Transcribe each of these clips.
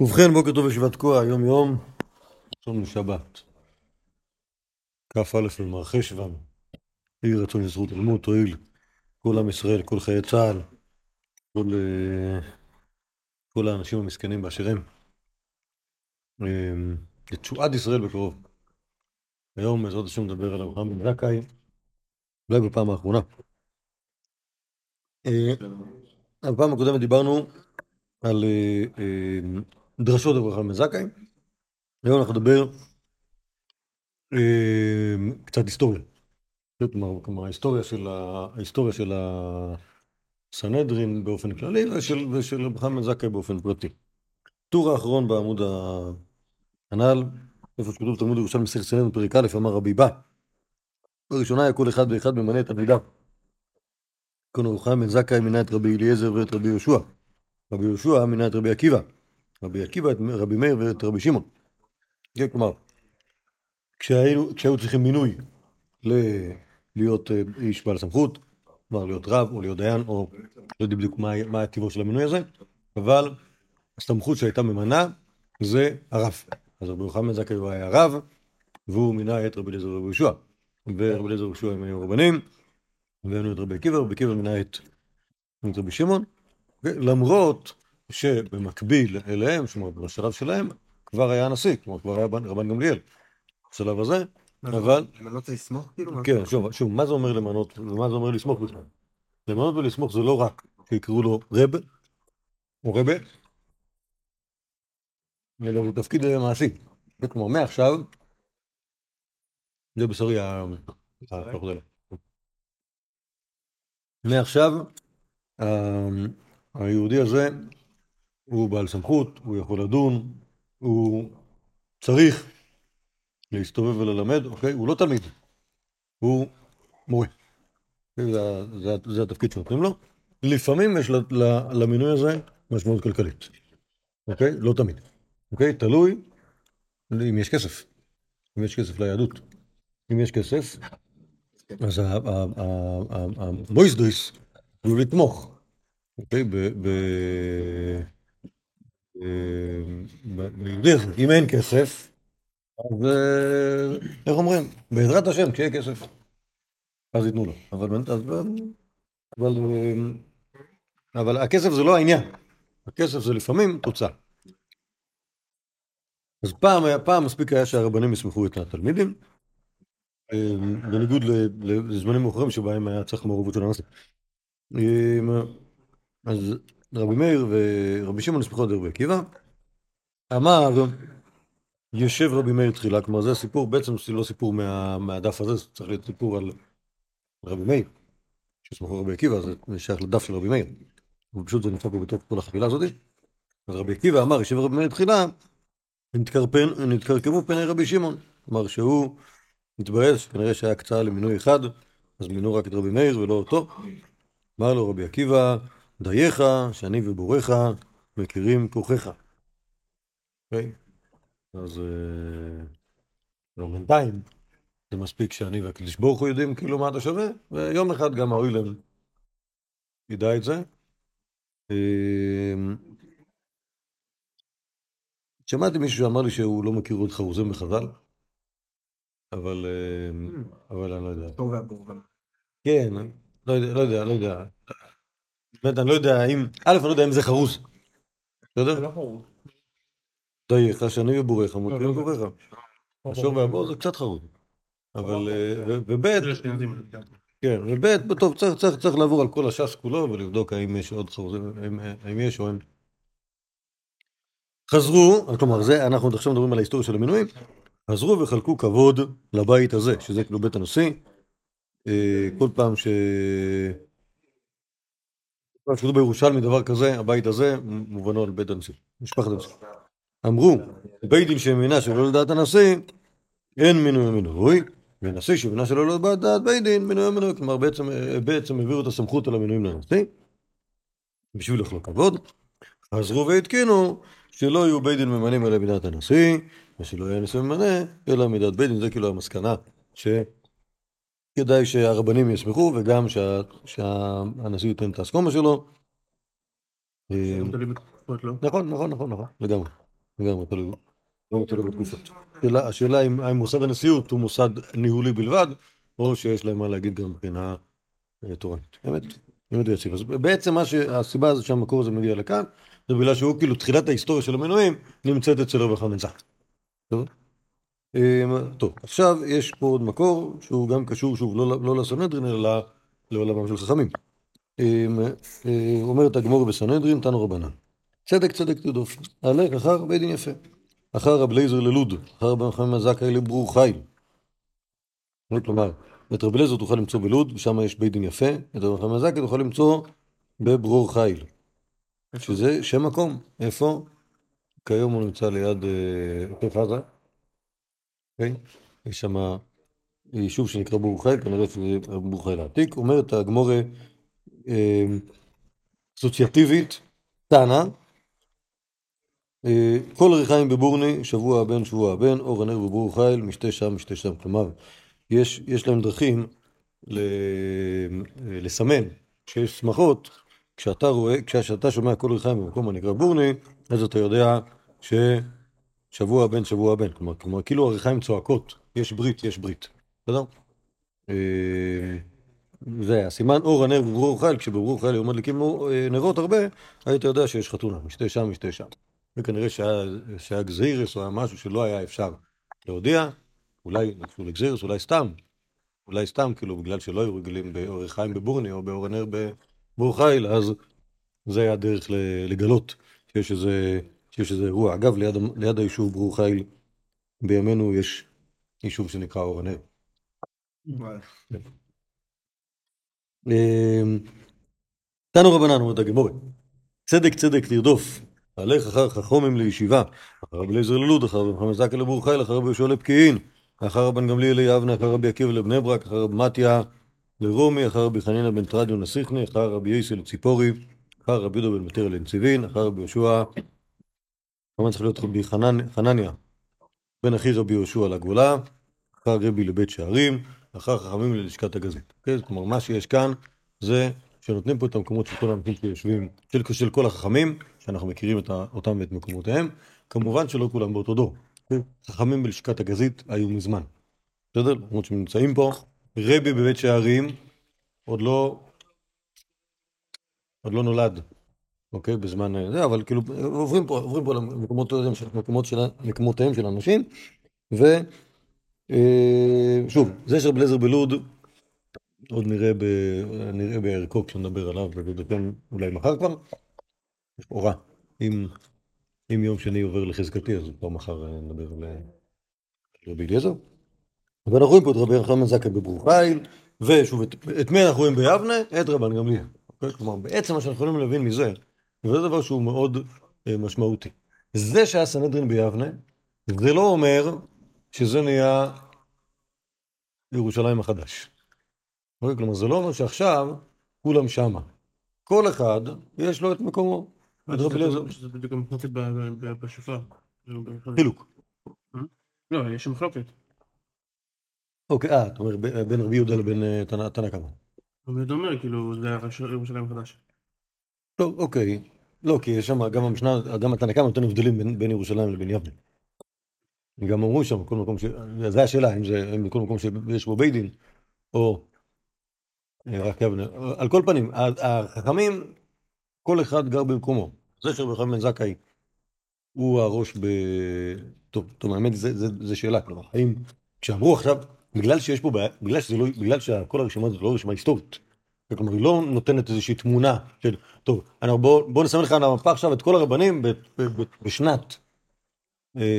ובכן, בוקר טוב ישיבת תקוע, יום יום, יום שבת. כ"א במערכי שבן, יהי רצון לזכות אלמות, תועיל כל עם ישראל, כל חיי צה"ל, כל, אה, כל האנשים המסכנים באשר הם. אה, לתשועת ישראל בקרוב. היום בעזרת השם נדבר על אברהם בן זכאי, אולי בפעם האחרונה. אה, בפעם הקודמת דיברנו על דרשות אברהם בן זכאי. היום אנחנו נדבר קצת היסטוריה. כלומר, ההיסטוריה של, ההיסטוריה של הסנהדרין באופן כללי ושל, ושל אברהם בן זכאי באופן פרטי. טור האחרון בעמוד הנ"ל, איפה שכתוב תלמוד ירושלים מסכת סנהדרין פרק א', אמר רבי בא. בראשונה היה כל אחד ואחד ממנה את תלמידיו. כהן אברהם בן זכאי מינה את רבי אליעזר ואת רבי יהושע. רבי יהושע מינה את רבי עקיבא. רבי עקיבא רבי מאיר ואת רבי שמעון. כן, כלומר, כשהיינו, כשהיו צריכים מינוי ל... להיות אה, איש בעל סמכות, כלומר להיות רב או להיות דיין, או לא יודע בדיוק מה, מה הטיבו של המינוי הזה, אבל הסמכות שהייתה ממנה זה הרב. אז רבי יוחנן זכאי היה רב, והוא מינה את רבי אליעזר ורבי יהושע. ורבי אליעזר ויהושע הם היו רבנים, והיינו את רבי עקיבא, רבי עקיבא מינה את רבי שמעון, למרות שבמקביל אליהם, זאת אומרת בשלב שלהם, כבר היה הנשיא, כלומר כבר היה רבן גמליאל, בשלב הזה, אבל... למנות לסמוך כאילו? כן, שוב, שוב, מה זה אומר למנות, ומה זה אומר לסמוך בכלל? למנות ולסמוך זה לא רק שיקראו לו רב, או רבה, אלא זה תפקיד מעשי. כלומר, מעכשיו, זה בשרי החודל. מעכשיו, היהודי הזה הוא בעל סמכות, הוא יכול לדון, הוא צריך להסתובב וללמד, אוקיי? הוא לא תלמיד, הוא מורה. זה, זה, זה התפקיד שנותנים לו. לפעמים יש למינוי הזה משמעות כלכלית, אוקיי? לא תמיד. אוקיי? תלוי אם יש כסף. אם יש כסף ליהדות. אם יש כסף, אז המויסדריס הוא לתמוך. אוקיי? הזה. אם אין כסף, אז איך אומרים? בעזרת השם, כשיהיה כסף, אז ייתנו לו. אבל, אבל, אבל הכסף זה לא העניין. הכסף זה לפעמים תוצאה. אז פעם, פעם מספיק היה שהרבנים יסמכו את התלמידים, בניגוד לזמנים מאוחרים שבהם היה צריך מעורבות של הנשיא. אז רבי מאיר ורבי שמעון נסמכו על רבי עקיבא. אמר, יושב רבי מאיר תחילה, כלומר זה סיפור, בעצם זה לא סיפור מה, מהדף הזה, זה צריך להיות סיפור על רבי מאיר, שסמכו רבי עקיבא, זה שייך לדף של רבי מאיר. ופשוט זה נמצא פה בתוך כל החבילה הזאת. אז רבי עקיבא אמר, יושב רבי מאיר תחילה, נתקרקבו פני רבי שמעון. כלומר שהוא התבאס, כנראה שהיה הקצאה למינוי אחד, אז מינו רק את רבי מאיר ולא אותו. אמר לו רבי עקיבא, דייך, שאני ובוריך מכירים כוחך. אוקיי? אז לא בינתיים, זה מספיק שאני והקדוש ברוך הוא יודעים כאילו מה אתה שווה, ויום אחד גם האוילם ידע את זה. אמ, שמעתי מישהו שאמר לי שהוא לא מכיר עוד חרוזים בחז"ל, אבל, אמ, אבל אני לא יודע. טוב והבור. כן, לא יודע, לא יודע, לא יודע. באמת, אני לא יודע אם, א', אני לא יודע אם זה חרוז. זה לא חרוז. דייך, שאני ובוריך, מותרים גוריך. השור והבור זה קצת חרוז. אבל, וב', כן, וב', טוב, צריך לעבור על כל הש"ס כולו ולבדוק האם יש עוד חרוזים, האם יש או אין. חזרו, כלומר, זה, אנחנו עכשיו מדברים על ההיסטוריה של המינויים, חזרו וחלקו כבוד לבית הזה, שזה כאילו בית הנשיא. כל פעם ש... שכתוב בירושלמי דבר כזה, הבית הזה, מובנו על בית הנשיא, משפחת הנשיא. אמרו, בית דין שמינה שלא לדעת הנשיא, אין מינוי מינוי, ונשיא שמינה שלא לדעת בית דין, מינוי מינוי, כלומר בעצם, בעצם העבירו את הסמכות על המינויים לנשיא, בשביל לחלוק כבוד, חזרו והתקינו שלא יהיו בית דין ממנים אלא מידת הנשיא, ושלא יהיה נשיא ממנה אלא מידת בית דין, זה כאילו המסקנה ש... כדאי שהרבנים יסמכו וגם שה, שהנשיא ייתן את האסכומה שלו. נכון, נכון, נכון, נכון, לגמרי, לגמרי תלוי. לא. השאלה אם מוסד הנשיאות הוא מוסד ניהולי בלבד, או שיש להם מה להגיד גם מבחינה אה, תורנית. באמת, באמת יציב. אז בעצם מה שהסיבה הזאת שהמקור הזה מגיע לכאן, זה בגלל שהוא כאילו תחילת ההיסטוריה של המנועים נמצאת אצל רבי חנן זק. אמ, טוב, עכשיו יש פה עוד מקור שהוא גם קשור שוב לא, לא לסנהדרין אלא לעולמם של חכמים. אמ, אה, אומרת הגמור בסנהדרין, תנו רבנן. צדק צדק תרדוף, הלך אחר בית דין יפה. אחר רב לייזר ללוד, אחר רבי חנן הזכאי לברור חיל. כלומר, את רב לייזר תוכל למצוא בלוד, ושם יש בית דין יפה, את רבי חנן הזכאי תוכל למצוא בברור חיל. שזה שם מקום, איפה? כיום הוא נמצא ליד עוטף עזה. אוקיי? יש שם יישוב שנקרא בור חיל, כנראה שזה בור חיל העתיק. אומרת הגמורה אסוציאטיבית, טענה, כל ריחיים בבורני, שבוע הבן, שבוע הבן, אור הנר חיל, משתה שם, משתה שם. כלומר, יש, יש להם דרכים ל, לסמן שיש שמחות, כשאתה רואה, כשאתה שומע כל ריחיים במקום הנקרא בורני, אז אתה יודע ש... שבוע בן שבוע בן, כלומר, כלומר כאילו הריחיים צועקות, יש ברית, יש ברית, בסדר? אה, זה הסימן אור הנר בברור חיל, כשבברור חיל היו מדליקים אה, נרות הרבה, היית יודע שיש חתונה, משתה שם, משתה שם. וכנראה שהיה, שהיה גזירס או היה משהו שלא היה אפשר להודיע, אולי נפשו לגזירס, אולי סתם, אולי סתם, כאילו, בגלל שלא היו רגילים באור חיים בבורני או באור הנר בברור חיל, אז זה היה הדרך לגלות שיש איזה... שיש איזה אירוע. אגב, ליד, ליד היישוב ברור חיל, בימינו יש יישוב שנקרא אור הנר. אמ, תנו רבנן, אומרת הגמורת, צדק צדק תרדוף, הלך אחר חכומים לישיבה, אחר רבי אליעזר ללוד, אחר רבי מחמד זקה לבור חיל, אחר רבי יהושע לפקיעין, אחר רבן גמליאל ליבנה, אחר רבי עקיבא לבני ברק, אחר רבי מתיה לרומי, אחר רבי חנינא בן טרדיון לסיכני, אחר רבי יסי לציפורי, אחר רבי יהודה בן מטיר לנציבין, אחר רבי יהושע כמובן צריך להיות רבי חנניה, בן אחי רבי יהושע לגאולה, אחר רבי לבית שערים, אחר חכמים ללשכת הגזית. אוקיי? כלומר, מה שיש כאן זה שנותנים פה את המקומות של כל האנשים שיושבים, של, כל החכמים, שאנחנו מכירים אותם ואת מקומותיהם, כמובן שלא כולם באותו דור. אוקיי? חכמים בלשכת הגזית היו מזמן. בסדר? למרות שהם נמצאים פה, רבי בבית שערים עוד לא, עוד לא נולד. אוקיי? בזמן אה, זה, אבל כאילו עוברים פה, עוברים פה למקומותיהם של אנשים, ושוב, אה, זה של בלזר בלוד, עוד נראה, ב, נראה בערכו כשנדבר עליו, ובדקן אולי מחר כבר, לכאורה, אם, אם יום שני עובר לחזקתי, אז כבר מחר אה, נדבר על רבי אליעזר. ואנחנו רואים פה את רבי ירחמן זקן בברוך חיל, ושוב, את, את מי אנחנו רואים ביבנה? את רבן גמליאל. אוקיי? כלומר, בעצם מה שאנחנו יכולים להבין מזה, וזה דבר שהוא מאוד אה, משמעותי. זה שהיה סנהדרין ביבנה, זה לא אומר שזה נהיה ירושלים החדש. אוקיי? כלומר, זה לא אומר שעכשיו כולם שמה. כל אחד, יש לו את מקומו. זה בדיוק המחלוקת בשופר. חילוק. אה? לא, יש מחלוקת. אוקיי, אה, אתה אומר בין רבי יהודה לבין אה, תנא קמא. רבי יהודה אומר, כאילו, זה ירושלים החדש. טוב, אוקיי. לא, כי יש שם, גם המשנה, גם התנא נותן הבדלים בין, בין ירושלים לבין יבנה. גם אמרו שם, כל מקום ש... זו השאלה, אם זה אם בכל מקום שיש בו בית דין, או אה, רק יבנה. על כל פנים, החכמים, כל אחד גר במקומו. זה שרבי חיים בן זכאי הוא הראש ב... טוב, טוב, האמת, זו שאלה, כלומר, האם כשאמרו עכשיו, בגלל שיש פה בעיה, בגלל שזה לא, בגלל שכל הרשימה הזאת לא רשימה היסטורית, כלומר, היא לא נותנת איזושהי תמונה של, טוב, בוא, בוא נסמן לך על המפה עכשיו את כל הרבנים ב, ב, ב, בשנת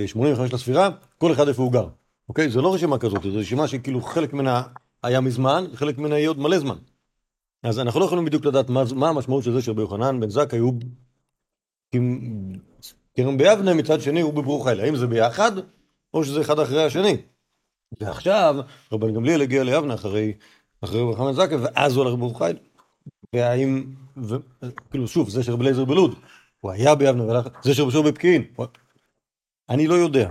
85 אה, לספירה, כל אחד איפה הוא גר. אוקיי? זו לא רשימה כזאת, זו רשימה שכאילו חלק ממנה היה מזמן, וחלק ממנה יהיה עוד מלא זמן. אז אנחנו לא יכולים בדיוק לדעת מה, מה המשמעות של זה שרבי יוחנן בן זכאי הוא כרם ביבנה, מצד שני הוא בברור חיל. האם זה ביחד, או שזה אחד אחרי השני? ועכשיו, רבן גמליאל הגיע ליבנה אחרי אחרי רבי חנן זקן, ואז הוא הולך לברור חיל. והאם, ו... כאילו שוב, זה שרבי אליעזר בלוד, הוא היה ביבנה והלך, זה שרבי שור בפקיעין. אני לא יודע.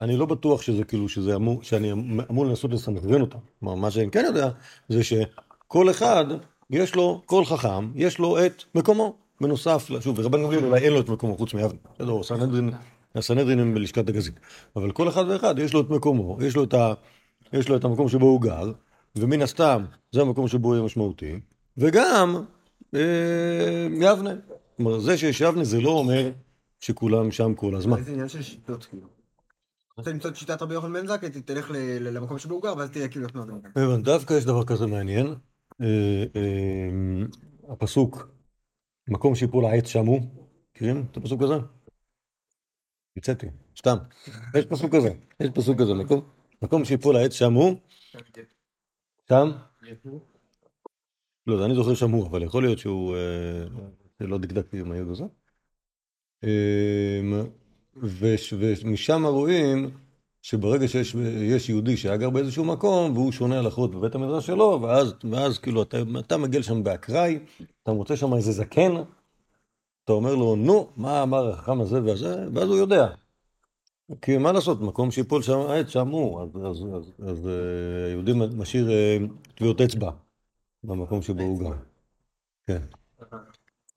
אני לא בטוח שזה כאילו, שזה אמור, שאני אמור לנסות לסנכרן אותם. כלומר, מה שאני כן יודע, זה שכל אחד, יש לו, כל חכם, יש לו את מקומו. בנוסף, שוב, ורבן גמליאל אולי אין לו את מקומו חוץ מיבנה. בסדר, סנהדרין הסנהדרין הם בלשכת הגזית. אבל כל אחד ואחד יש לו את מקומו, יש לו את, ה, יש לו את המקום שבו הוא גר, ומן הסתם זה המקום שבו הוא יהיה משמעותי, וגם אה, יבנה. כלומר, זה שיש יבנה זה לא אומר שכולם שם כל הזמן. זה עניין של שיטות, כאילו. רוצה למצוא את שיטת רבי יוחנן בן זכאי, תלך למקום שבו הוא גר, ואז תראה כאילו איך. הבנתי, דווקא יש דבר כזה מעניין. אה, אה, הפסוק, מקום שיפול העץ שמו, מכירים את הפסוק הזה? המצאתי, סתם. יש פסוק כזה, יש פסוק כזה, מקום, שיפול העץ שמו, שם, לא אני זוכר שמו, אבל יכול להיות שהוא, אה, לא דקדקתי עם היוד הזה. וש- ומשם רואים שברגע שיש יש יהודי שהיה גר באיזשהו מקום והוא שונה הלכות בבית המדרש שלו, ואז, ואז כאילו אתה, אתה מגיע לשם באקראי, אתה מוצא שם איזה זקן, אתה אומר לו, נו, מה אמר החכם הזה והזה, ואז הוא יודע. כי מה לעשות, מקום שיפול שם העץ, שם הוא, אז, אז, אז, אז אה, היהודי משאיר אה, טביעות אצבע במקום שבו הוא גר. כן.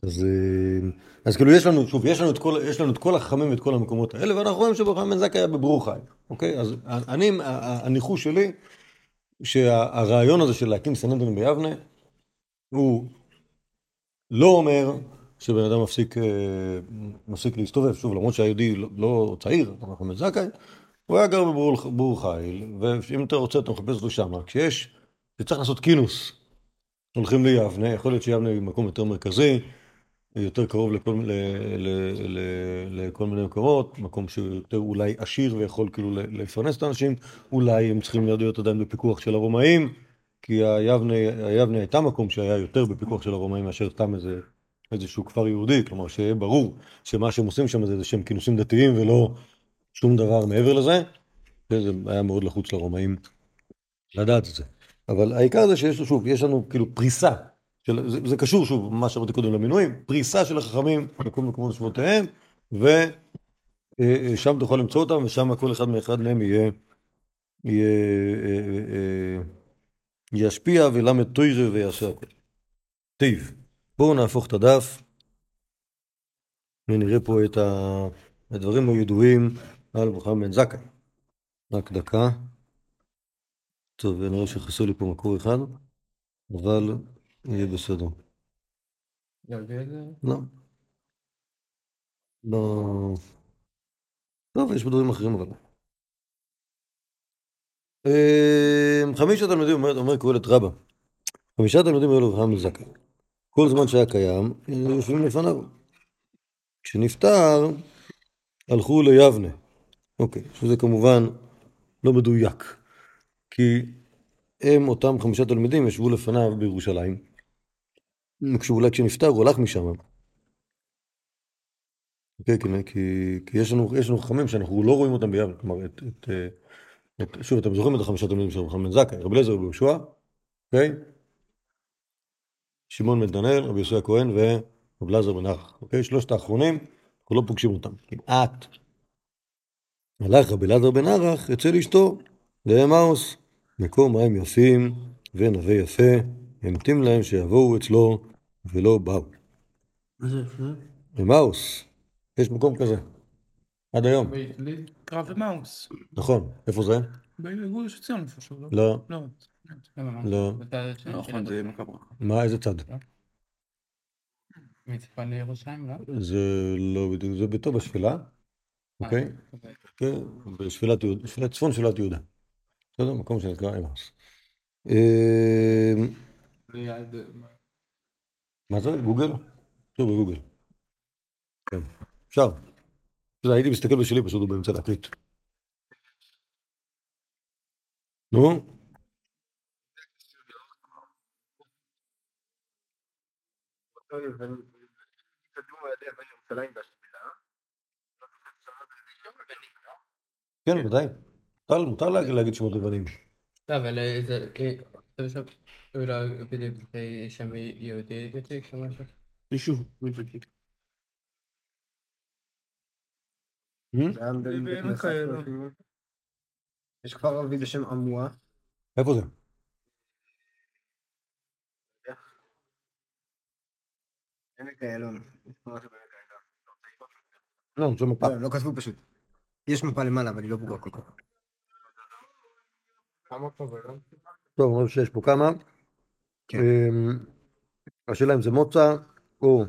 אז, אה, אז כאילו יש לנו, שוב, יש לנו, את כל, יש לנו את כל החכמים ואת כל המקומות האלה, ואנחנו רואים שברחם בן זכאי היה בברור אוקיי? אז אני, הניחוש שלי, שהרעיון הזה של להקים סנהדרין ביבנה, הוא לא אומר שבן אדם מפסיק, אה, מפסיק להסתובב, שוב, למרות שהיהודי לא, לא צעיר, ברחם בן זכאי, הוא היה גר בברור חיל, ואם אתה רוצה אתה מחפש אותו שם, כשיש, כשצריך לעשות כינוס, הולכים ליבנה, יכול להיות שיבנה היא מקום יותר מרכזי, יותר קרוב לכל, ל, ל, ל, לכל מיני מקומות, מקום שיותר אולי עשיר ויכול כאילו לפרנס את האנשים, אולי הם צריכים להיות עדיין בפיקוח של הרומאים, כי היבנה, היבנה הייתה מקום שהיה יותר בפיקוח של הרומאים מאשר סתם איזה, איזשהו כפר יהודי, כלומר שיהיה ברור שמה שהם עושים שם זה איזה שהם כינוסים דתיים ולא שום דבר מעבר לזה, וזה היה מאוד לחוץ לרומאים לדעת את זה. אבל העיקר זה שיש, שוב, יש לנו כאילו פריסה של, זה, זה קשור שוב, מה שאמרתי קודם למינויים, פריסה של החכמים בכל מקומות שבותיהם, ושם תוכל למצוא אותם, ושם כל אחד מאחד מהם יהיה, יהיה, ישפיע ולמד תוירה ויעשה הכל. טיב, בואו נהפוך את הדף, ונראה פה את הדברים הידועים על מוחמד בן זכאי. רק דקה. טוב, אני רואה שחסר לי פה מקור אחד, אבל יהיה בסדר. לא. לא. טוב, יש בדברים אחרים אבל. חמישה תלמידים, אומר, אומר קהלת רבה, חמישה תלמידים היו לאברהם לזכאי. כל זמן שהיה קיים, יושבים לפניו. כשנפטר, הלכו ליבנה. אוקיי, שזה כמובן לא מדויק, כי הם, אותם חמישה תלמידים, ישבו לפניו בירושלים. כשאולי כשנפטר הוא הלך משם. כן, כן, כי, כי יש לנו, יש לנו חכמים שאנחנו לא רואים אותם ביבנה, כלומר, את, את, את, שוב, אתם זוכרים את החמישה תלמידים של רבי בן זכאי, רבי אליעזר רבי יהושע, אוקיי? שמעון בן דנאל, רבי יוסי הכהן ורבי אלעזר בן ערך, אוקיי? שלושת האחרונים, אנחנו לא פוגשים אותם, כמעט. הלך רבי אלעזר בן ערך אצל אשתו, לאמאוס, מקום מים יפים ונווה יפה, המתים להם שיבואו אצלו ולא באו. מה זה יפה? אמאוס, יש מקום כזה, עד היום. קרב ומאוס. נכון, איפה זה? בגוש עציון איפשהו, לא? לא, לא. לא. של נכון. מה, איזה צד? מצפה לירושלים, לא? זה לא בדיוק, זה ביתו בשפלה, אוקיי? אה, כן, בשפלת יהודה, צפון שפלת יהודה. בסדר? מקום שנקרא אמאוס. אמ, ליד... מה זה? גוגל? שוב בגוגל. כן, אפשר. הייתי מסתכל בשלי, פשוט הוא באמצע להקליט. נו? כן, ודאי. מותר- מותר לה- להגיד שמות לבנים. לא, אבל אה, זה... כי- אתה חושב... אולי בדיוק זה שם יהודי דתי או משהו? יישוב, מבקיק. אמ? זה היה בן- בעמק בן עשרה האלו. אלפים. יש כפר ערבי בשם עמואה, איפה זה? עמק איילון. לא, זה מפה. לא, לא כתבו פשוט. יש מפה למעלה, אבל היא לא ברורה כל כך. כמה כבוד. טוב, אני חושב שיש פה כמה. כן. אמ, השאלה אם זה מוצא, או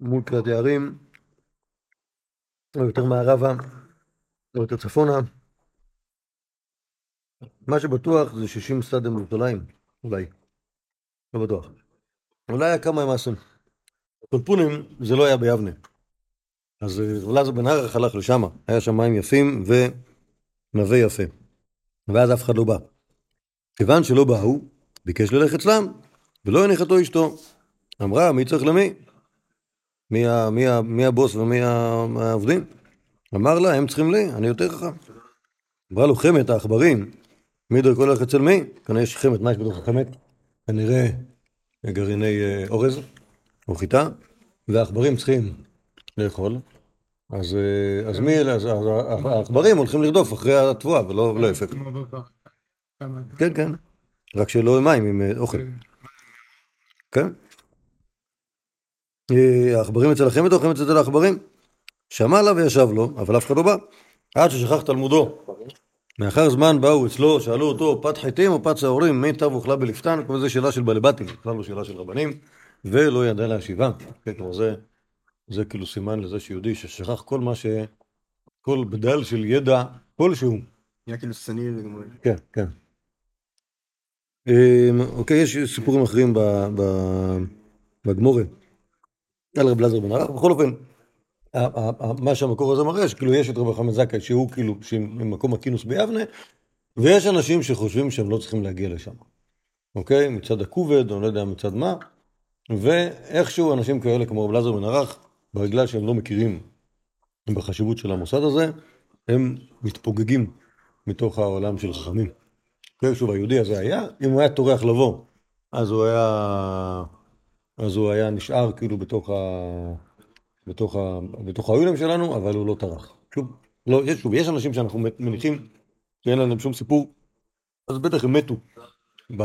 מול קריית יערים, או יותר מערבה, או יותר צפונה. מה שבטוח זה 60 סטאדים בירושלים, אולי. לא בטוח. אולי היה כמה מעשים. קולפונים זה לא היה ביבנה. אז אה, אלעזר בן ערך הלך לשם, היה שם מים יפים ונווה יפה. ואז אף אחד לא בא. כיוון שלא באו, ביקש ללכת אצלם, ולא הניחתו אשתו. אמרה, מי צריך למי? מי, ה, מי, ה, מי הבוס ומי העובדים? אמר לה, הם צריכים לי, אני יותר חכם. אמרה לו, חמת העכברים, מי דרכו ללכת אצל מי? כנראה יש חמת, מה יש בתוך החמת? כנראה גרעיני אה, אורז או חיטה, והעכברים צריכים לאכול. אז, אה, אז מי אלה? אז העכברים הולכים לרדוף אחרי התבואה, ולא. כמה? כן, כן. רק שלא מים, עם אה, אוכל. כן. אה, העכברים אצל החמד או החמד אצל העכברים? שמע לה וישב לו, אבל אף אחד לא בא. עד ששכח תלמודו. מאחר זמן באו אצלו, שאלו אותו, פת חיטים או פת שעורים, מי תב אוכלה בלפתן? כמו זה שאלה של בעלי בתים, בכלל לא שאלה של רבנים, ולא ידע להשיבה. כן, כלומר זה, זה כאילו סימן לזה שיהודי ששכח כל מה ש... כל בדל של ידע כלשהו. נהיה כאילו סניל לגמרי. כן, כן. אמ, אוקיי, יש סיפורים אחרים בגמורה על רב אלעזר בן ערך. בכל אופן, מה שהמקור הזה מראה, שכאילו יש את רבי חמד זכאי, שהוא כאילו ממקום הכינוס ביבנה, ויש אנשים שחושבים שהם לא צריכים להגיע לשם. אוקיי? מצד הכובד, או לא יודע מצד מה, ואיכשהו אנשים כאלה כמו רב אלעזר בן ערך, בגלל שהם לא מכירים בחשיבות של המוסד הזה, הם מתפוגגים מתוך העולם של חכמים. כן, שוב, היהודי הזה היה, אם הוא היה טורח לבוא, אז הוא היה, אז הוא היה נשאר כאילו בתוך ה... בתוך, ה... בתוך האוילם שלנו, אבל הוא לא טרח. שוב, לא, יש, שוב, יש אנשים שאנחנו מניחים שאין להם שום סיפור, אז בטח הם מתו ב...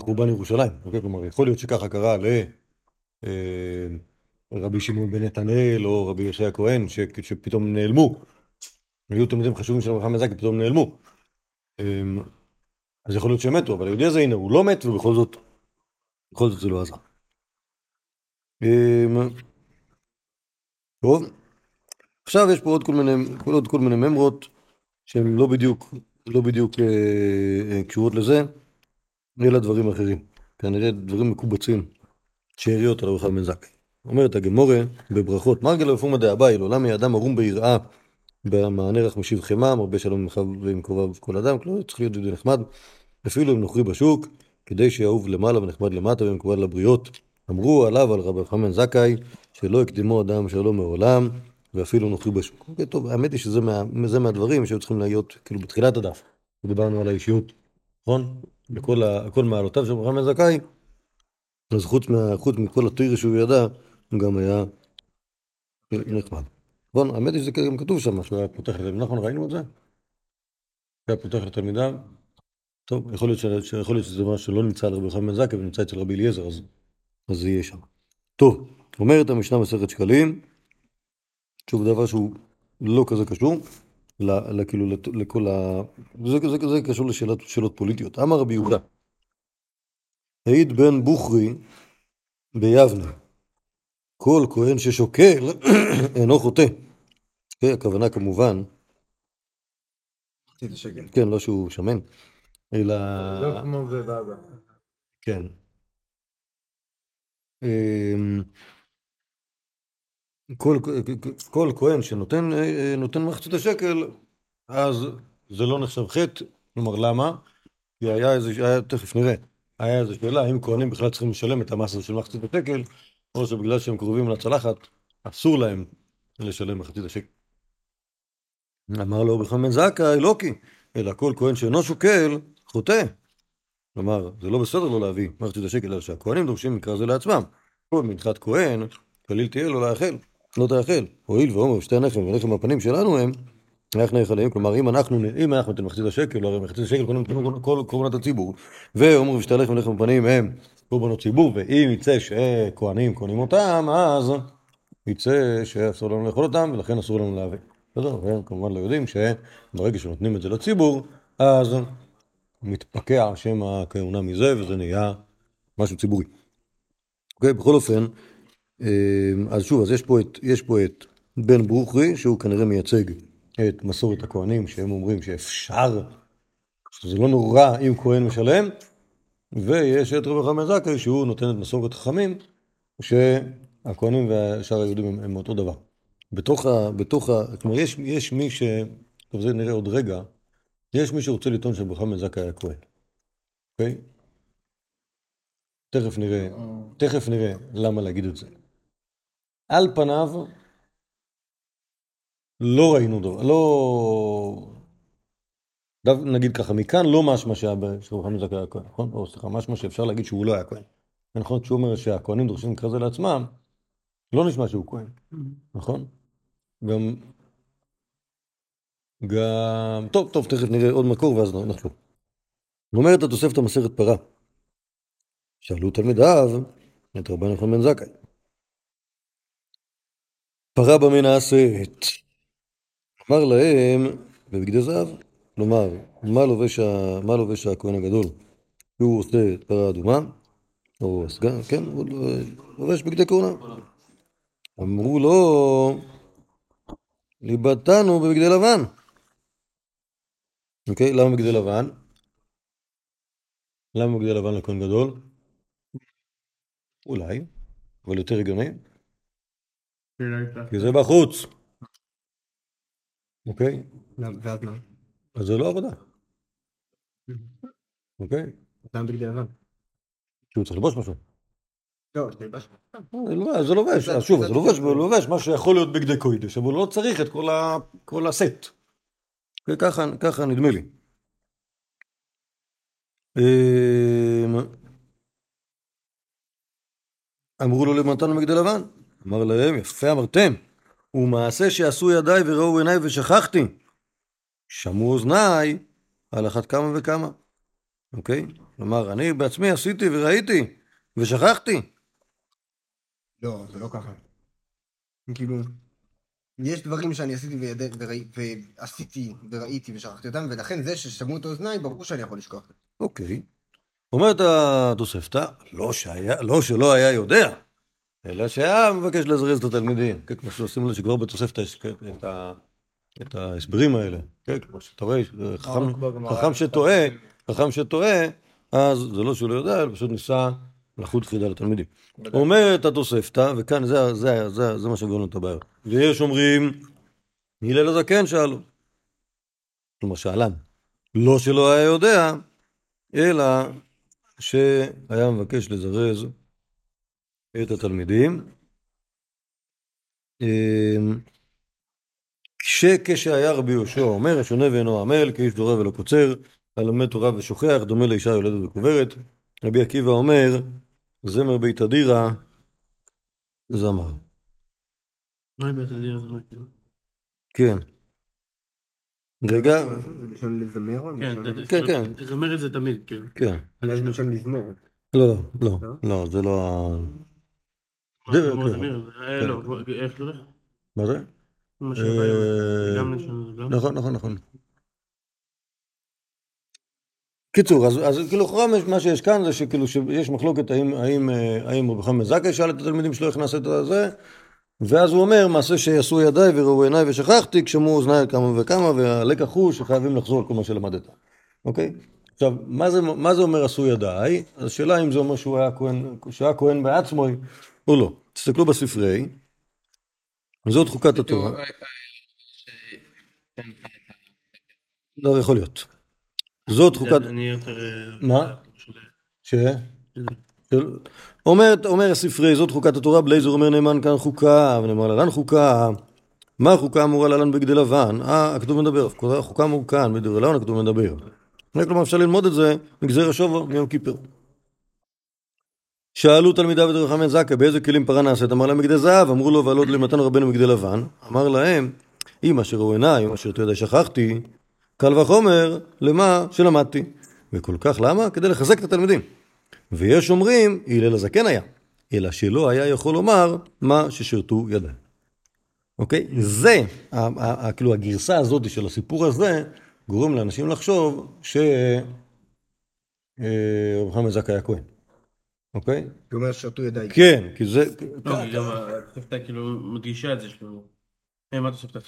בחורבן ירושלים. אוקיי? כלומר, יכול להיות שככה קרה לרבי שמעון בן נתנאל או רבי ישי הכהן, ש... שפתאום נעלמו. היו תלמידים חשובים של רבי חמד זקי, פתאום נעלמו. אמ, אז יכול להיות שהם מתו, אבל היהודי הזה, הנה, הוא לא מת, ובכל זאת, בכל זאת זה לא עזר. אמ, טוב, עכשיו יש פה עוד כל מיני, עוד כל מיני ממרות שהן לא בדיוק, לא בדיוק אה, אה, קשורות לזה, אלא דברים אחרים. כנראה דברים מקובצים, שאריות על אורחם בן זכאי. אומרת הגמורה בברכות, מרגל רפורמה דאביי, לעולם מאדם ערום ביראה במענה רך משיב חמם, הרבה שלום ממך ועם קרוביו כל אדם, כלומר צריך להיות יהודי נחמד, אפילו אם נוכרי בשוק, כדי שיאהוב למעלה ונחמד למטה ומקובל לבריות. אמרו עליו, על רבי חמן זכאי, שלא יקדימו אדם שלום מעולם, ואפילו נוכרי בשוק. אוקיי, טוב, האמת היא שזה מה, מהדברים שהיו צריכים להיות כאילו בתחילת הדף. דיברנו על האישיות, נכון? לכל ה- כל מעלותיו של רבי זכאי, אז חוץ, מה, חוץ מכל הטיר שהוא ידע, הוא גם היה נחמד. נכון, האמת היא שזה גם כתוב שם, שהוא היה פותח לתלמידיו, נכון, ראינו את זה? היה פותח לתלמידיו. טוב, יכול להיות, ש... יכול להיות שזה משהו שלא נמצא על רבי יוחנן זקי ונמצא אצל רבי אליעזר, אז, אז זה יהיה שם. טוב, אומרת המשנה מסכת שקלים, שוב דבר שהוא לא כזה קשור, כאילו לכל ה... זה, זה, זה, זה קשור לשאלות שאלות פוליטיות. אמר רבי יהודה, העיד בן בוכרי ביבנה, כל כהן ששוקל אינו חוטא. כן, הכוונה כמובן. כן, לא שהוא שמן, אלא... לא כמו בבבא. כן. כל, כל כהן שנותן אה, נותן מחצית השקל, אז זה לא נחשב חטא. כלומר, למה? כי היה איזה, היה, תכף נראה, היה איזו שאלה, האם כהנים בכלל צריכים לשלם את המס הזה של מחצית השקל, או שבגלל שהם קרובים לצלחת, אסור להם לשלם מחצית השקל. אמר לו בכלל בן זכאי, לא כי, אלא כל כהן שאינו שוקל, חוטא. כלומר, זה לא בסדר לא להביא מחצית השקל, אלא שהכהנים דורשים מקרא זה לעצמם. כל מנחת כהן, כליל תהיה לו לאכל, לא תאכל. הואיל ואומר שתי הלחם ולחם הפנים שלנו הם, איך נאכל עליהם? כלומר, אם אנחנו, אם אנחנו ניתן מחצית השקל, הרי מחצית השקל קודם כל- קורבנות הציבור, ואומר ושתי הלחם ולחם הפנים הם קורבנות ציבור, ואם יצא שכהנים קונים אותם, אז יצא שאסור לנו לאכול אותם, ולכן אסור לנו להביא. בסדר? והם כמובן לא יודעים שברגע שנותנים את זה לציבור, אז מתפקע שם הכהונה מזה, וזה נהיה משהו ציבורי. אוקיי, בכל אופן, אז שוב, אז יש פה את, יש פה את בן ברוכרי, שהוא כנראה מייצג את מסורת הכהנים, שהם אומרים שאפשר, שזה לא נורא אם כהן משלם, ויש את רבי חמאל זכאי, שהוא נותן את מסורת חכמים, שהכהנים ושאר היהודים הם, הם אותו דבר. בתוך ה... בתוך ה... כלומר, יש, יש מי ש... טוב, זה נראה עוד רגע. יש מי שרוצה לטעון שרבי חמאל זכאי היה כהן. אוקיי? תכף נראה, תכף נראה למה להגיד את זה. על פניו, לא ראינו דבר, לא... דו, נגיד ככה, מכאן לא משמע שהיה חמאל זכאי היה כהן, נכון? או סליחה, משמע שאפשר להגיד שהוא לא היה כהן. נכון, כשהוא אומר שהכהנים דורשים כזה לעצמם, לא נשמע שהוא כהן, נכון? גם... גם... טוב, טוב, תכף נראה עוד מקור ואז נחשוב. אומרת התוספת המסכת פרה. שאלו תלמידיו את רבן יוחנן בן זכאי. פרה במה נעשית? אמר להם בבגדי זהב, כלומר, מה לובש, ה... מה לובש הכהן הגדול? הוא עושה פרה אדומה, או הסגן, כן, הוא לובש בגדי כהונה. אמרו לו, ליבתנו בבגדי לבן. אוקיי, למה בגדי לבן? למה בגדי לבן לכהן גדול? אולי, אבל יותר הגיוני, כי זה בחוץ. אוקיי? ואז מה? אז זה לא עבודה. אוקיי? למה בגדי לבן? כי הוא צריך ללבוש משהו. לא, זה לבש. זה לובש, זה לובש, אז שוב, זה לובש, הוא לובש מה שיכול להיות בגדי קוידש, אבל הוא לא צריך את כל הסט. וככה ככה נדמה לי. אמ, אמרו לו למתן בגדי לבן, אמר להם, יפה אמרתם, ומעשה שעשו ידיי וראו עיניי ושכחתי, שמעו אוזניי על אחת כמה וכמה, אוקיי? כלומר, אני בעצמי עשיתי וראיתי ושכחתי, לא, זה לא ככה. כאילו, יש דברים שאני עשיתי וידע, וראי, ועשיתי וראיתי ושכחתי אותם, ולכן זה ששמעו את האוזניים, ברור שאני יכול לשכוח. אוקיי. אומרת התוספתא, לא, שהיה, לא שלא היה יודע, אלא שהיה מבקש לזרז את התלמידים. כן, כמו שעושים לו שכבר בתוספתא יש כן, את, ה, את ההסברים האלה. כן, כמו שאתה רואה, חכם, חכם שטועה, חכם שטועה, אז זה לא שהוא לא יודע, אלא פשוט ניסה לחוט חידה לתלמידים. אומרת התוספתא, וכאן זה, זה, זה, זה מה שגורם את הבעיה. ויש אומרים, הלל הזקן שאלו. כלומר שאלן. לא שלא היה יודע, אלא שהיה מבקש לזרז את התלמידים. אמ, כשהיה רבי יהושע אומר, השונה ואינו עמל, כאיש דורה ולא קוצר, הלמד תורה ושוכח, דומה לאישה יולדת וקוברת. רבי עקיבא אומר, זמר בית אדירא, זמר. מה עם בית הדין הזה? כן. רגע, זה לשון לזמר כן, כן, כן. תזמר את זה תמיד, כן. כן. אולי זה לשון מזמור. לא, לא, לא, לא? לא, זה לא ה... מה זה- כן. תמיר? אה, כן. לא? מה זה? אה, נכון, נכון, נכון. קיצור, אז, אז כאילו לכאורה מה שיש כאן זה שכאילו שיש מחלוקת האם, האם, אה, האם רבי חמאל זכאי שאל את התלמידים שלו איך נעשה את זה, ואז הוא אומר מעשה שיעשו ידיי וראו עיניי ושכחתי, כשמעו אוזניי כמה וכמה, והלקח הוא שחייבים לחזור על כל מה שלמדת, אוקיי? עכשיו, מה זה, מה זה אומר עשו ידיי? אז השאלה אם זה אומר שהוא היה כהן, שהוא היה כהן בעצמו או לא. תסתכלו בספרי, זאת חוקת התורה. לא יכול להיות. זאת חוקת... אה, מה? ש? אומרת, אומר הספרי, זאת חוקת התורה, בלייזר אומר נאמן כאן חוקה, ונאמר להלן חוקה. מה החוקה אמורה להלן בגדי לבן? אה, הכתוב מדבר, החוקה אמור כאן, בדברי לבן הכתוב מדבר. כלומר, אפשר ללמוד את זה מגזר השובו מיום כיפר. שאלו תלמידיו את רבי חמאל זכאי, באיזה כלים פרה נעשית? אמר להם בגדי זהב, אמרו לו ועלות למתן רבנו בגדי לבן. אמר להם, אם אשר ראו עיניי, אם אשר תדע שכחתי, קל וחומר למה שלמדתי. וכל כך למה? כדי לחזק את התלמידים. ויש אומרים, הלל הזקן היה. אלא שלא היה יכול לומר מה ששירתו ידיו. אוקיי? זה, כאילו הגרסה הזאת של הסיפור הזה, גורם לאנשים לחשוב ש... אה, רב חמד זק היה כהן. אוקיי? הוא אומר שרתו ידיי. כן, כי זה... לא, היא גם התוספתא כאילו מדגישה את זה שהוא... אה, מה תוספתא?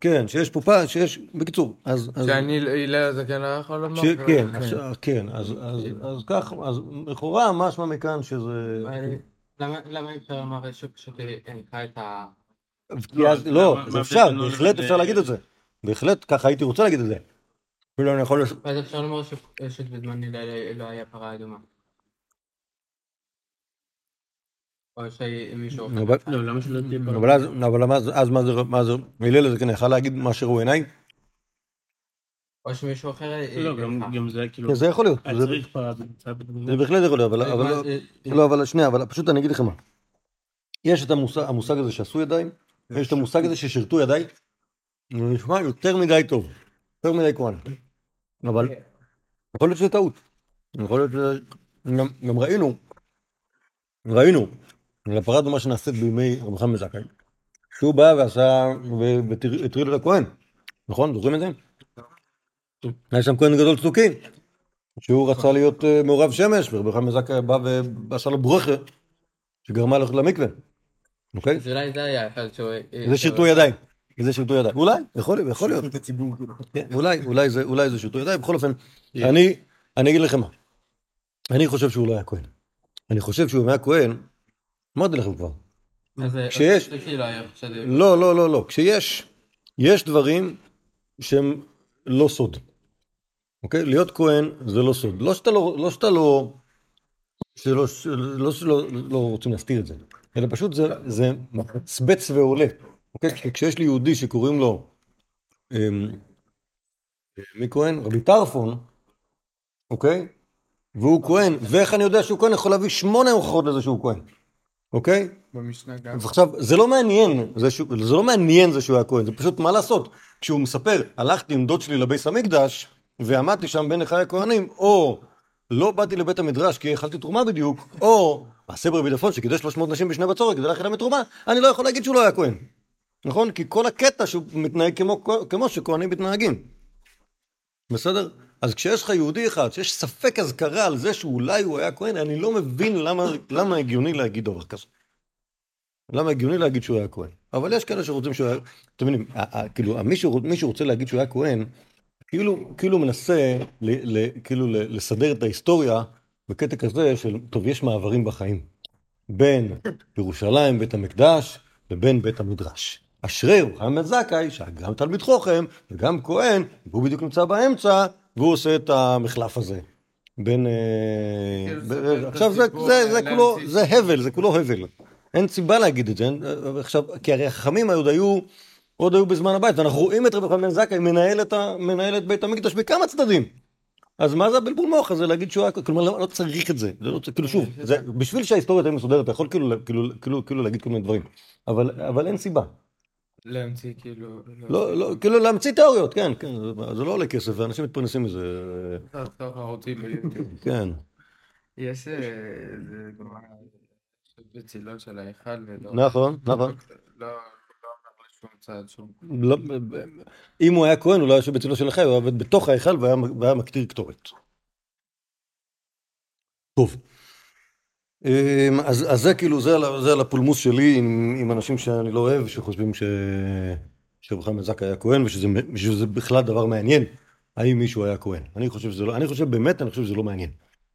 כן, שיש פה פעם, שיש... בקיצור, אז... אז- שאני הלל הזקן לא יכול לומר? כן, כן, אז, אז, אז כך, אז לכאורה משמע מכאן שזה... אני- למה למה אי אפשר לומר שפשוט הנחה את ה... כי אז, לא, מה- זה אפשר, בהחלט אפשר להגיד את זה. בהחלט, ככה הייתי רוצה להגיד את זה. אפילו אני יכול... ואז אפשר לומר שפשוט בזמן הלל לא היה פרה אדומה. או שמישהו... לא, למה שלא תהיה פרה? אבל אז, מה זה, מה זה, הלל הזה כן יכל להגיד מה שראו עיניי? או שמישהו אחר... לא, גם- גם זה כאילו... כן, זה יכול להיות, זה- בהחלט יכול להיות, אבל, לא- אה, לא, אבל שנייה, אבל פשוט אני אגיד לכם מה. יש את המושג, הזה שעשו ידיים, ויש את המושג הזה ששירתו ידיי. זה נשמע יותר מדי טוב, יותר מדי כהן. אבל יכול להיות שזה טעות. יכול להיות שזה... גם ראינו, ראינו, לפרה דומה שנעשית בימי רבי חמד זכאי, שהוא בא ועשה, והטריד את הכהן, נכון? זוכרים את זה? היה שם כהן גדול צדוקי, שהוא רצה להיות אה, מעורב שמש, ורבי חמד זכאי בא ועשה לו ברוכה, שגרמה ללכת למקווה, אוקיי? אז אולי זה היה אחד שהוא... זה שירתו ידיים. זה שירתו ידיים. אולי, יכול להיות, יכול להיות. כן, אולי, אולי זה, אולי זה שירתו ידיים. בכל אופן, אני, אני אגיד לכם מה. אני חושב שהוא לא היה כהן. אני חושב שהוא היה כהן, אמרתי לכם כבר. כשיש- כאילו. לא, לא, לא, לא. כשיש, יש דברים שהם לא סוד. אוקיי? להיות כהן זה לא סוד. לא שאתה לא, לא שאתה לא, שלא, לא שלא לא רוצים להסתיר את זה, אלא פשוט זה, זה מצבץ ועולה. אוקיי? כשיש לי יהודי שקוראים לו, אמ, מי כהן? רבי טרפון, אוקיי? והוא כהן, ואיך אני יודע שהוא כהן? יכול להביא שמונה הוכחות לזה שהוא כהן, אוקיי? במשנה גם. אז עכשיו, זה לא מעניין, זה, שהוא, זה לא מעניין זה שהוא היה כהן, זה פשוט מה לעשות. כשהוא מספר, הלכתי עם דוד שלי לביס המקדש, ועמדתי שם בין אחי הכהנים, או לא באתי לבית המדרש כי אכלתי תרומה בדיוק, או מעשה ברבי דפון שקידש 300 נשים בשני בצורת כדי להכין להם תרומה, אני לא יכול להגיד שהוא לא היה כהן. נכון? כי כל הקטע שהוא מתנהג כמו, כמו שכהנים מתנהגים. בסדר? אז כשיש לך יהודי אחד שיש ספק אזכרה על זה שאולי הוא היה כהן, אני לא מבין למה, למה הגיוני להגיד דבר כזה. למה הגיוני להגיד שהוא היה כהן? אבל יש כאלה שרוצים שהוא היה, אתם מבינים, כאילו, מי שרוצ- מי שרוצה להגיד שהוא היה כהן, כאילו, כאילו מנסה ל, ל, כאילו לסדר את ההיסטוריה בקטע כזה של, טוב, יש מעברים בחיים. בין ירושלים, בית המקדש, לבין בית המדרש. אשרי מוחמד זכאי, שגם תלמיד חוכם וגם כהן, והוא בדיוק נמצא באמצע, והוא עושה את המחלף הזה. בין... אה, את עכשיו זה, הסיפור, זה, זה להמציא כולו. זה הבל, זה כולו הבל. אין סיבה להגיד את זה. עכשיו, כי הרי החכמים עוד היו, עוד היו בזמן הבית, ואנחנו רואים את רבי חנן זכאי מנהל את, מנהל את בית המקדש בכמה צדדים. אז מה זה הבלבול מוח הזה להגיד שהוא היה, כלומר לא, לא צריך את זה, זה לא, כאילו שוב, זה, בשביל שההיסטוריה תהיה מסודרת, אתה יכול כאילו, כאילו, כאילו, כאילו להגיד כל מיני דברים, אבל, אבל אין סיבה. להמציא כאילו... לא, לא, כאילו להמציא תיאוריות, כן, כן, זה, לא עולה כסף, ואנשים מתפרנסים מזה, ביוטיוב. כן. יש אה, בצילות של ההיכל ולא... נכון, נכון. לא, לא. לא, אם הוא היה כהן, הוא לא היה יושב בצילו של החי, הוא היה עובד בתוך ההיכל והיה מקטיר קטורת. טוב. אמ, אז, אז זה כאילו, זה, זה על הפולמוס שלי עם, עם אנשים שאני לא אוהב, שחושבים ש... שמוחמד זקה היה כהן, ושזה, ושזה בכלל דבר מעניין, האם מישהו היה כהן. אני חושב שזה לא, אני חושב באמת, אני חושב שזה לא מעניין.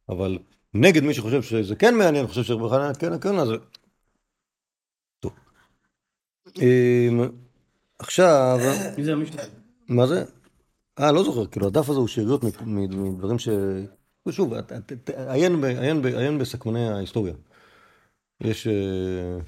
אבל נגד מי שחושב שזה כן מעניין, חושב שרבי חנן כן, כן, אז... טוב. אמ, עכשיו... מי זה המשנה? מה זה? אה, לא זוכר, כאילו הדף הזה הוא שאריות מדברים ש... שוב, ת- ת- ת- עיין ב- עיין ב- עיין בסכמוני ההיסטוריה. יש, אה,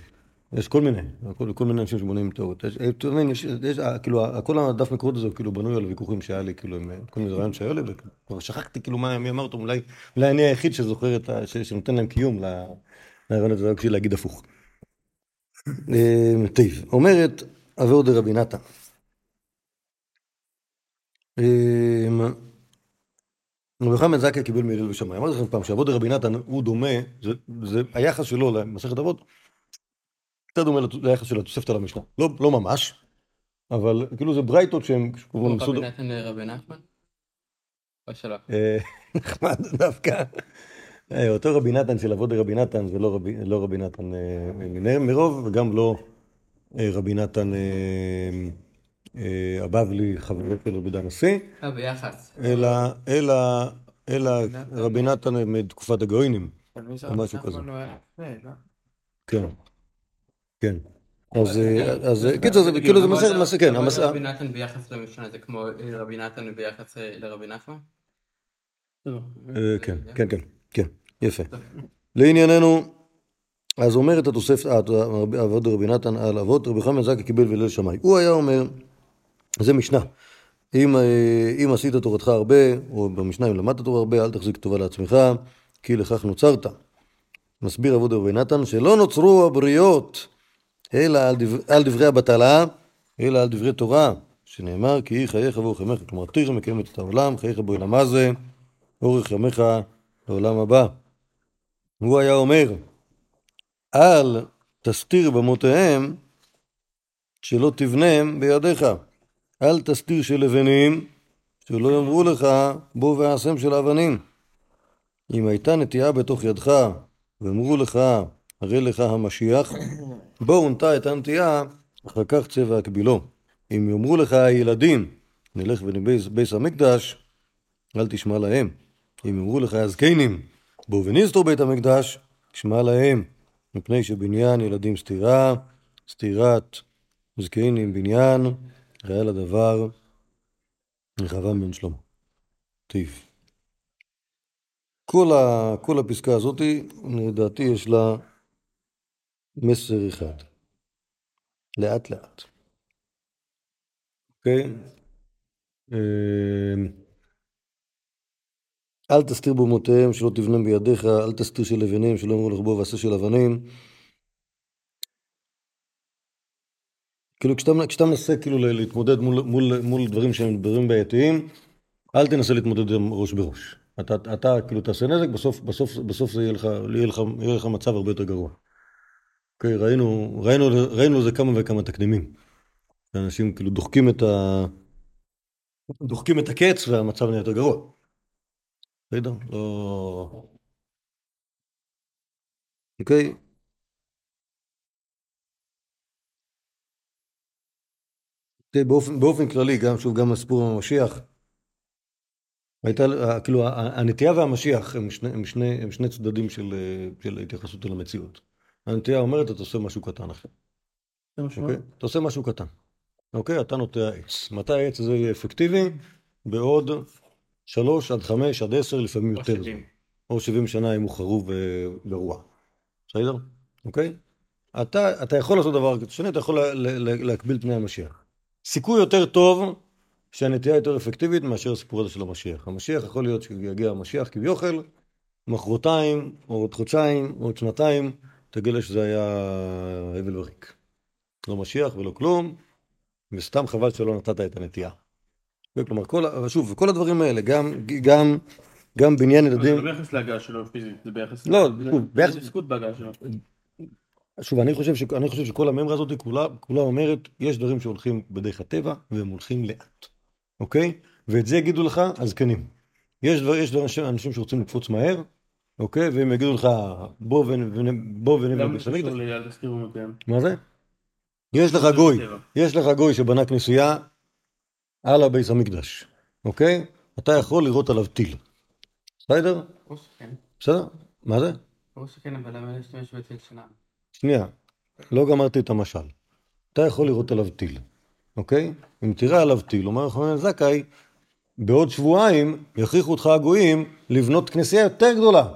יש כל מיני, כל, כל מיני אנשים שבונים תיאוריות. יש, אה, אתה יש, יש, אה, כאילו, כל הדף מקורות הזה כאילו בנוי על ויכוחים שהיה לי, כאילו, עם כל מיני רעיון שהיו לי, וכבר שכחתי כאילו מה, מי אמר אותו, אולי, אולי אני היחיד שזוכר את ה... ש, שנותן להם קיום לרעיון הזה, בשביל להגיד הפוך. טוב, אומרת אבהו דרבי נתן. רבי חמד זכאי קיבל מהלל ושמאי. אמרתי לכם פעם שאבות רבי נתן הוא דומה, זה, זה היחס שלו למסכת אבות, קצת דומה ליחס של התוספתא למשנה. לא, לא ממש, אבל כאילו זה ברייתות שהם מסודר. רבי נתן לרבי נחמן? או שלא? אה, נחמד דווקא. אה, אותו רבי נתן של אבות רבי נתן זה לא רבי, לא רבי נתן אה, מרוב וגם לא אה, רבי נתן אה, אה, הבבלי חברו של רבי דן נשיא, אה, ביחס. אלא, רבי נתן מתקופת הגוינים. או משהו כזה. לפני, לא? כן. כן. אז, אה, אז אה, קיצר זה כאילו זה מסר, כן, המסר, רבי נתן ביחס למשנה זה כמו רבי נתן ביחס אה, לרבי נחמן? אה, כן, כן, כן, כן, יפה. לענייננו, אז אומרת התוספת, אבות רבי נתן על אבות, רבי חמד זקי קיבל וליל שמאי. הוא היה אומר, זה משנה, אם, אה, אם עשית תורתך הרבה, או במשנה אם למדת תורה הרבה, אל תחזיק טובה לעצמך, כי לכך נוצרת. מסביר אבות רבי נתן, שלא נוצרו הבריות, אלא על, דבר, על דברי הבטלה, אלא על דברי תורה, שנאמר, כי היא חייך ואורחמך, כלומר, תראה מקיימת את העולם, חייך בו אלא זה, אורך ימיך לעולם הבא. הוא היה אומר, אל תסתיר במותיהם שלא תבנם בידיך. אל תסתיר של לבנים, שלא יאמרו לך בוא ועשם של אבנים. אם הייתה נטייה בתוך ידך, ואמרו לך, הרי לך המשיח, בוא ונטע את הנטייה, אחר כך צבע הקבילו. אם יאמרו לך הילדים, נלך ונביס ביס המקדש, אל תשמע להם. אם יאמרו לך הזקנים, בואו ונסתור בית המקדש, שמע להם, מפני שבניין ילדים סתירה, סתירת זקנים בניין, ראה לדבר, רחבעם בן שלמה. טיב. כל, ה, כל הפסקה הזאת, לדעתי יש לה מסר אחד. לאט לאט. אוקיי? אמ, אל תסתיר במותיהם שלא תבנם בידיך, אל תסתיר של לבנים שלא אמרו לך בוא ועשה של אבנים. כאילו כשאתה, מנסה כאילו להתמודד מול, מול, מול דברים שהם דברים בעייתיים, אל תנסה להתמודד עם ראש בראש. אתה, אתה כאילו תעשה נזק, בסוף, בסוף, בסוף זה יהיה לך, יהיה לך, יהיה לך מצב הרבה יותר גרוע. אוקיי, ראינו, ראינו, ראינו לזה כמה וכמה תקדימים. אנשים כאילו דוחקים את ה... דוחקים את הקץ והמצב נהיה יותר גרוע. בסדר? לא... אוקיי? תראה, באופן, באופן כללי, גם שוב, גם הסיפור עם המשיח, הייתה, אה, כאילו, הנטייה והמשיח הם שני, הם שני, הם שני צדדים של, אה, של התייחסות אל המציאות. הנטייה אומרת, אתה עושה משהו קטן שהוא אוקיי? אמר. אתה עושה משהו קטן, אוקיי? אתה נוטע עץ. מתי העץ הזה יהיה אפקטיבי? בעוד שלוש עד חמש עד עשר, לפעמים או יותר. שבעים. או 70 שנה אם הוא חרוב וגרוע. בסדר? אוקיי? אתה, אתה יכול לעשות דבר שני, אתה יכול לה, לה, לה, להקביל פני המשיח. סיכוי יותר טוב שהנטייה יותר אפקטיבית מאשר הסיפור הזה של המשיח. המשיח יכול להיות שיגיע המשיח כביכול, מחרתיים, או עוד חודשיים, או עוד שנתיים, תגלה שזה היה הבל וריק. לא משיח ולא כלום, וסתם חבל שלא נתת את הנטייה. כלומר, כל, שוב, כל הדברים האלה, גם, גם, גם בניין אבל זה ילדים, לא ביחס להגעה שלו פיזית, זה ביחס... לא, זה- שוב, ביחס- זה התעסקות בהגעה שלו. שוב, אני חושב, ש... אני חושב שכל הממרה הזאת כולה, כולה אומרת, יש דברים שהולכים בדרך הטבע והם הולכים לאט, אוקיי? ואת זה יגידו לך הזקנים. יש, דבר, יש דבר, אנשים, אנשים שרוצים לקפוץ מהר, אוקיי? והם יגידו לך, בוא, ונ... ונ... בוא ונבנה למה בית זה המקדש. קשור לי, אל תזכירו מותיהם. מה זה? יש לך גוי, יש לך גוי שבנה כנסייה על הבית המקדש, אוקיי? אתה יכול לראות עליו טיל. בסדר? שכן. בסדר? מה זה? הוא שכן, אבל למה להשתמש בטיל שלנו? שנייה, לא גמרתי את המשל. אתה יכול לראות עליו טיל, אוקיי? אם תראה עליו טיל, אומר חנן זכאי, בעוד שבועיים יכריחו אותך הגויים לבנות כנסייה יותר גדולה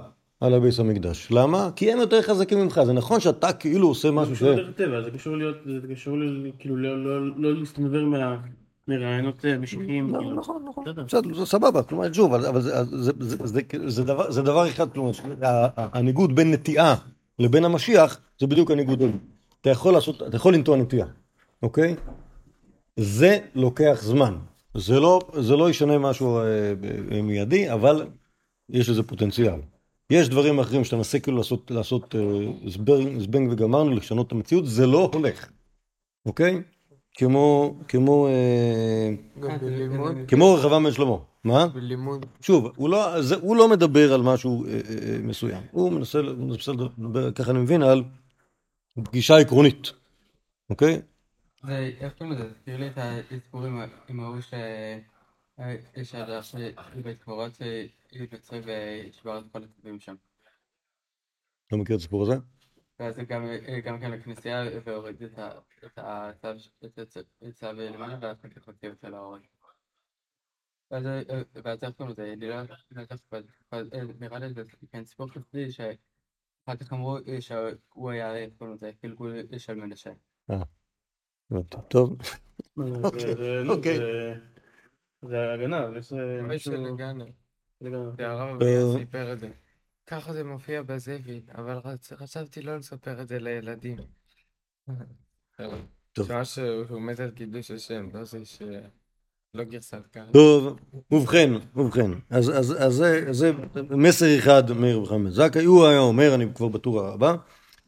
על הביס המקדש. למה? כי הם יותר חזקים ממך. זה נכון שאתה כאילו עושה משהו ש... זה דרך טבע, זה קשור להיות, זה קשור כאילו לא- לא לא להסתנוור מה- מרעיונות אה, משיחיים. לא, כאילו. נכון, נכון. בסדר. זה סבבה, כלומר, שוב, אבל זה- דבר- אחד, כלומר, הניגוד בין נטיעה לבין המשיח, זה בדיוק הניגוד. אתה יכול לעשות, אתה יכול לנטוע נטיעה, אוקיי? זה לוקח זמן. זה לא, זה לא ישנה משהו אה, ב- מיידי, אבל יש לזה פוטנציאל. יש דברים אחרים שאתה מנסה כאילו לעשות, לעשות אה, זבנג וגמרנו, לשנות את המציאות, זה לא הולך, אוקיי? כמו, כמו, אה, אה, גם בלימוד, כמו רחבעם בן שלמה. מה? בלימוד, שוב, הוא לא, זה, הוא לא מדבר על משהו אה, אה, אה, מסוים. הוא מנסה, הוא מנסה לדבר, ככה אני מבין, על גישה עקרונית, אוקיי? זה, איך קוראים לזה? תזכיר לי את הסיפור עם ההוא ש... אה, שהלך לבית קברות נוצרי ושבר את כל הצווים שם. לא מכיר את הסיפור הזה? ואז גם, גם כן לכנסייה והוריד את ה- הצו, את הצו למעלה ואחר כך הוציא אותו להורג. ואז אה, איך קוראים לזה? אני לא יודע איך קוראים לזה. נראה לי זה כן סיפור כפי שאחר כך אמרו אה, שהוא היה, איך קוראים לזה? גלגול של מנשה. הבנתי. טוב, אוקיי, זה- אוקיי. זה- זה הגנב, יש אה, מישהו... זה אה. אביה סיפר את זה. ככה זה מופיע בזבל, אבל חשבתי לא לספר את זה לילדים. טוב. שעה שהוא מת על קידוש השם, לא זה ש... לא גרסת כאן. טוב, ובכן, ובכן, אז, אז, אז זה, זה מסר אחד מאיר חמד זכאי, הוא היה אומר, אני כבר בטור הבא,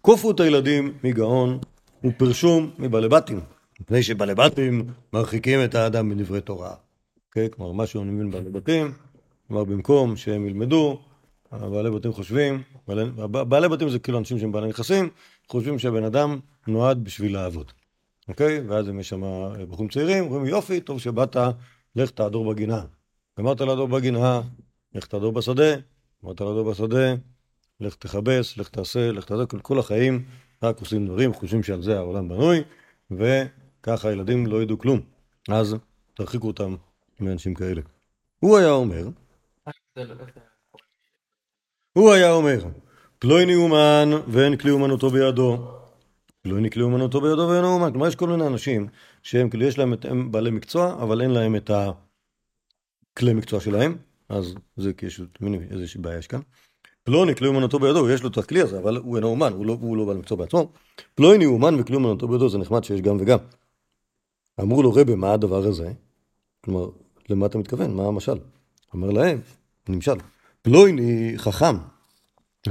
כופו את הילדים מגאון ופרשום מבעלי בתים, מפני שבעלי בתים מרחיקים את האדם מדברי תורה. אוקיי? כלומר, מה שהוא מבין בעלי בתים, כלומר, במקום שהם ילמדו, בעלי בתים חושבים, בעלי, בעלי בתים זה כאילו אנשים שהם בעלי נכסים, חושבים שהבן אדם נועד בשביל לעבוד. אוקיי? ואז אם יש שם בחורים צעירים, אומרים יופי, טוב שבאת, לך תעדור בגינה. גמרת לעדור בגינה, לך תעדור בשדה, גמרת לעדור בשדה, לך תכבס, לך תעשה, לך תעשה, כל- כל החיים רק עושים דברים, חושבים שעל זה העולם בנוי, וככה הילדים לא ידעו כלום. אז תרחיקו אותם מאנשים כאלה. הוא היה אומר, זה לא- זה- הוא היה אומר, פלויני אומן ואין כלי אומנותו בידו. פלויני כלי אומנותו בידו ואין אומן. כלומר, יש כל מיני אנשים שהם כאילו, יש להם, את, הם בעלי מקצוע, אבל אין להם את הכלי מקצוע שלהם, אז זה כאילו, מבינים איזושהי בעיה יש כאן. פלוני כלי אומנותו בידו, יש לו את הכלי הזה, אבל הוא אינו אומן, הוא לא, הוא לא בעל מקצוע בעצמו. פלוני אומן וכלי אומנותו בידו, זה נחמד שיש גם וגם. אמרו לו, רבי, מה הדבר הזה? כלומר, למה אתה מתכוון? מה המשל? אמר להם, נמשל, פלויני חכם,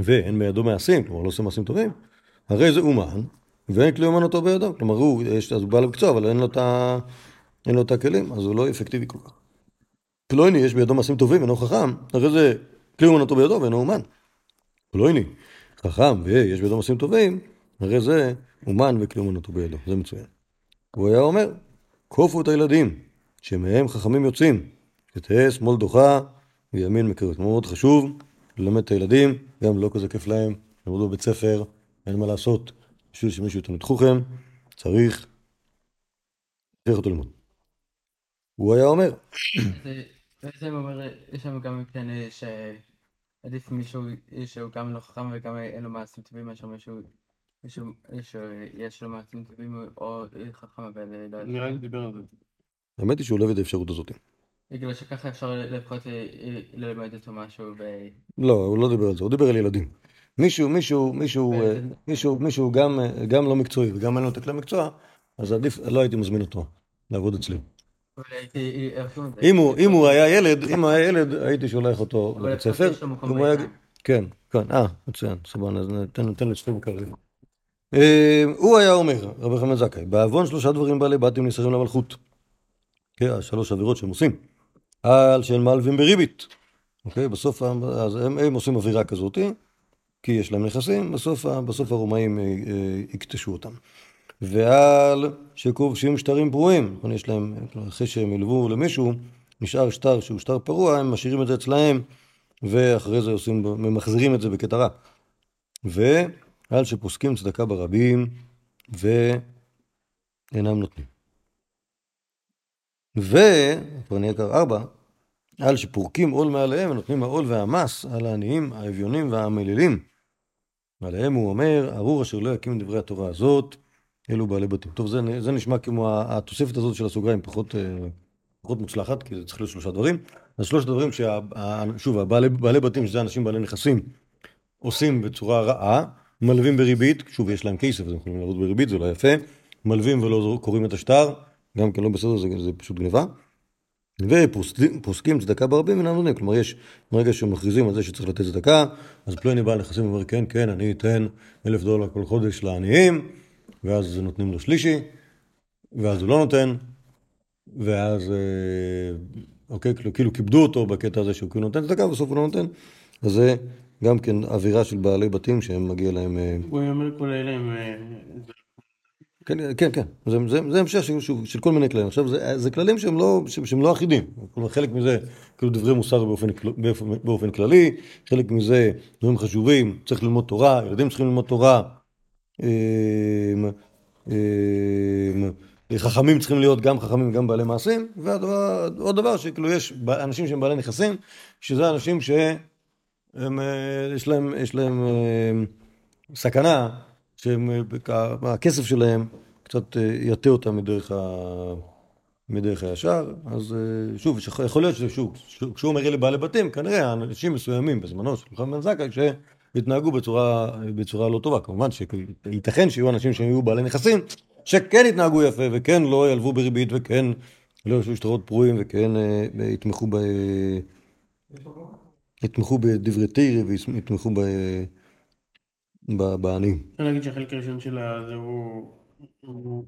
ואין בידו מעשים, כלומר לא עושה מעשים טובים, הרי זה אומן, ואין כלי אומנותו בידו. כלומר, הוא, יש, אז הוא בעל מקצוע, אבל אין לו, את ה, אין לו את הכלים, אז הוא לא אפקטיבי כל כך. פלויני יש בידו מעשים טובים, אינו חכם, הרי זה כלי אומנותו בידו ואינו אומן. פלויני, חכם, ויש בידו מעשים טובים, הרי זה אומן וכלי אומנותו בידו, זה מצוין. הוא היה אומר, כופו את הילדים, שמהם חכמים יוצאים, שתהא שמאל דוחה וימין מקרבת. מאוד חשוב ללמד את הילדים, גם לא כזה כיף להם, למדו בבית ספר, אין מה לעשות, בשביל שמישהו ייתן את חוכם, צריך, צריך אותו ללמוד. הוא היה אומר, זה- אומר, יש שם גם כן אה, שעדיף מישהו שהוא גם לא חכם וגם אין לו מעשים טובים מאשר מישהו מישהו שיש לו מעשים טובים או חכם אבל לא יודע. נראה לי דיבר על זה. האמת היא שהוא לא הביא את האפשרות הזאת. בגלל שככה אפשר לפחות אה, אה, ללמד אותו משהו ו... לא, הוא לא דיבר על זה, הוא דיבר על ילדים. מישהו, מישהו, מישהו, אה, מישהו, מישהו גם, גם לא מקצועי וגם אין לו את הכלי מקצוע, אז עדיף, לא הייתי מזמין אותו לעבוד אצלי. אם הוא, היה ילד, אם הוא היה ילד, הייתי שולח אותו לבית ספר. כן, כן, אה, מצוין, סבבה, אז תן, תן לצפים קרים. אה, הוא היה אומר, רבי חמד זכאי, בעוון שלושה דברים בעלי בתים נסחרים למלכות. כן, השלוש עבירות שהם עושים. על שהם מלווים בריבית. אוקיי, בסוף, אז הם, הם עושים אווירה כזאתי, כי יש להם נכסים, בסוף, בסוף הרומאים אה, אה, יקטשו אותם. ועל שכובשים שטרים פרועים, יש להם, אחרי שהם ילוו למישהו, נשאר שטר שהוא שטר פרוע, הם משאירים את זה אצלהם, ואחרי זה עושים, ממחזרים את זה בקטע רע. ועל שפוסקים צדקה ברבים, ואינם נותנים. ו... כבר נהיה כבר ארבע, על שפורקים עול מעליהם ונותנים העול והמס על העניים, האביונים והמלילים. ועליהם הוא אומר, ארור אשר לא יקים דברי התורה הזאת, אלו בעלי בתים. טוב, זה, זה נשמע כמו התוספת הזאת של הסוגריים, פחות, אה, פחות מוצלחת, כי זה צריך להיות שלושה דברים. אז שלושת הדברים, שה, שוב, הבעלי, בעלי בתים, שזה אנשים בעלי נכסים, עושים בצורה רעה, מלווים בריבית, שוב, יש להם כסף, אז הם יכולים לעבוד בריבית, זה לא יפה, מלווים ולא קוראים את השטר, גם כן לא בסדר, זה, זה פשוט גניבה. ופוסקים צדקה ברבים אינם נותנים. כלומר, יש, ברגע שמכריזים על זה שצריך לתת צדקה, אז פלוני בעל נכסים אומר, כן, כן, אני אתן אלף דולר כל חודש לעניים, ואז נותנים לו שלישי, ואז הוא לא נותן, ואז, אה, אוקיי, כאילו, כאילו כיבדו אותו בקטע הזה שהוא כאילו נותן צדקה, ובסוף הוא לא נותן. אז זה גם כן אווירה של בעלי בתים שהם מגיע להם... אה, הוא אומר כל אלה הם... כן, כן, כן. זה, זה, זה המשך של, של, כל מיני כללים. עכשיו, זה, זה כללים שהם לא, שהם לא אחידים. כלומר, חלק מזה, כאילו דברי מוסר באופן, באופן, באופן כללי, חלק מזה דברים חשובים, צריך ללמוד תורה, ילדים צריכים ללמוד תורה, אמ, אמ, חכמים צריכים להיות גם חכמים וגם בעלי מעשים, ועוד דבר שכאילו יש אנשים שהם בעלי נכסים, שזה אנשים שהם, אה, יש להם, יש להם אה, סכנה שהכסף שלהם קצת אה, יטה אותם מדרך, ה... מדרך הישר, אז אה, שוב, יכול להיות ששוב, כשהוא אומר לבעלי בתים, כנראה אנשים מסוימים בזמנו של חכם בן זכאי, שהתנהגו בצורה, בצורה לא טובה. כמובן שייתכן שיהיו אנשים שהיו בעלי נכסים, שכן התנהגו יפה, וכן לא ילוו בריבית, וכן לא יעשו שטרות פרועים, וכן אה, יתמכו ב... יתמכו בדברי תירי ויתמכו ב... בעניים. אפשר להגיד שהחלק הראשון של זה הוא... הוא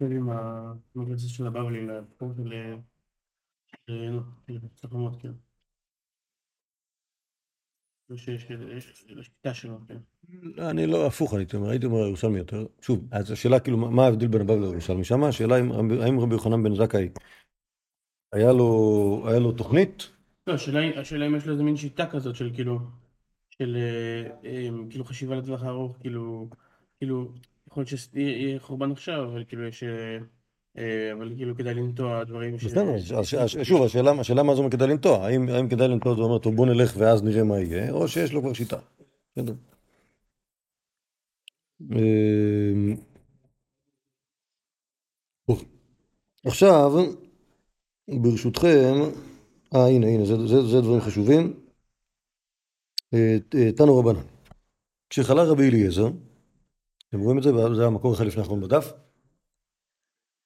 עם המגלסת של הבבלי לסיפור של צחמות, כן. לשיטה שלו, כן. אני לא, הפוך הייתי אומר, הייתי אומר ירושלמי יותר. שוב, אז השאלה כאילו, מה ההבדל בין הבבלי לירושלמי? שמה השאלה האם רבי יוחנן בן זכאי, היה לו תוכנית? לא, השאלה אם יש לו איזה מין שיטה כזאת של כאילו... של אה, אה, כאילו חשיבה לטווח הארוך, כאילו, כאילו, יכול להיות שיהיה חורבן עכשיו, אבל כאילו יש... אה, אבל כאילו כדאי לנטוע דברים ש... בסדר, שוב, השאלה מה זה אומר כדאי לנטוע, האם כדאי לנטוע, זה אומר, טוב בוא נלך ואז נראה מה יהיה, או שיש לו כבר שיטה. בסדר. עכשיו, ברשותכם, אה הנה הנה, זה דברים חשובים. תנו רבנן. כשחלה רבי אליעזר, אתם רואים את זה? זה המקור אחד לפני האחרון בדף.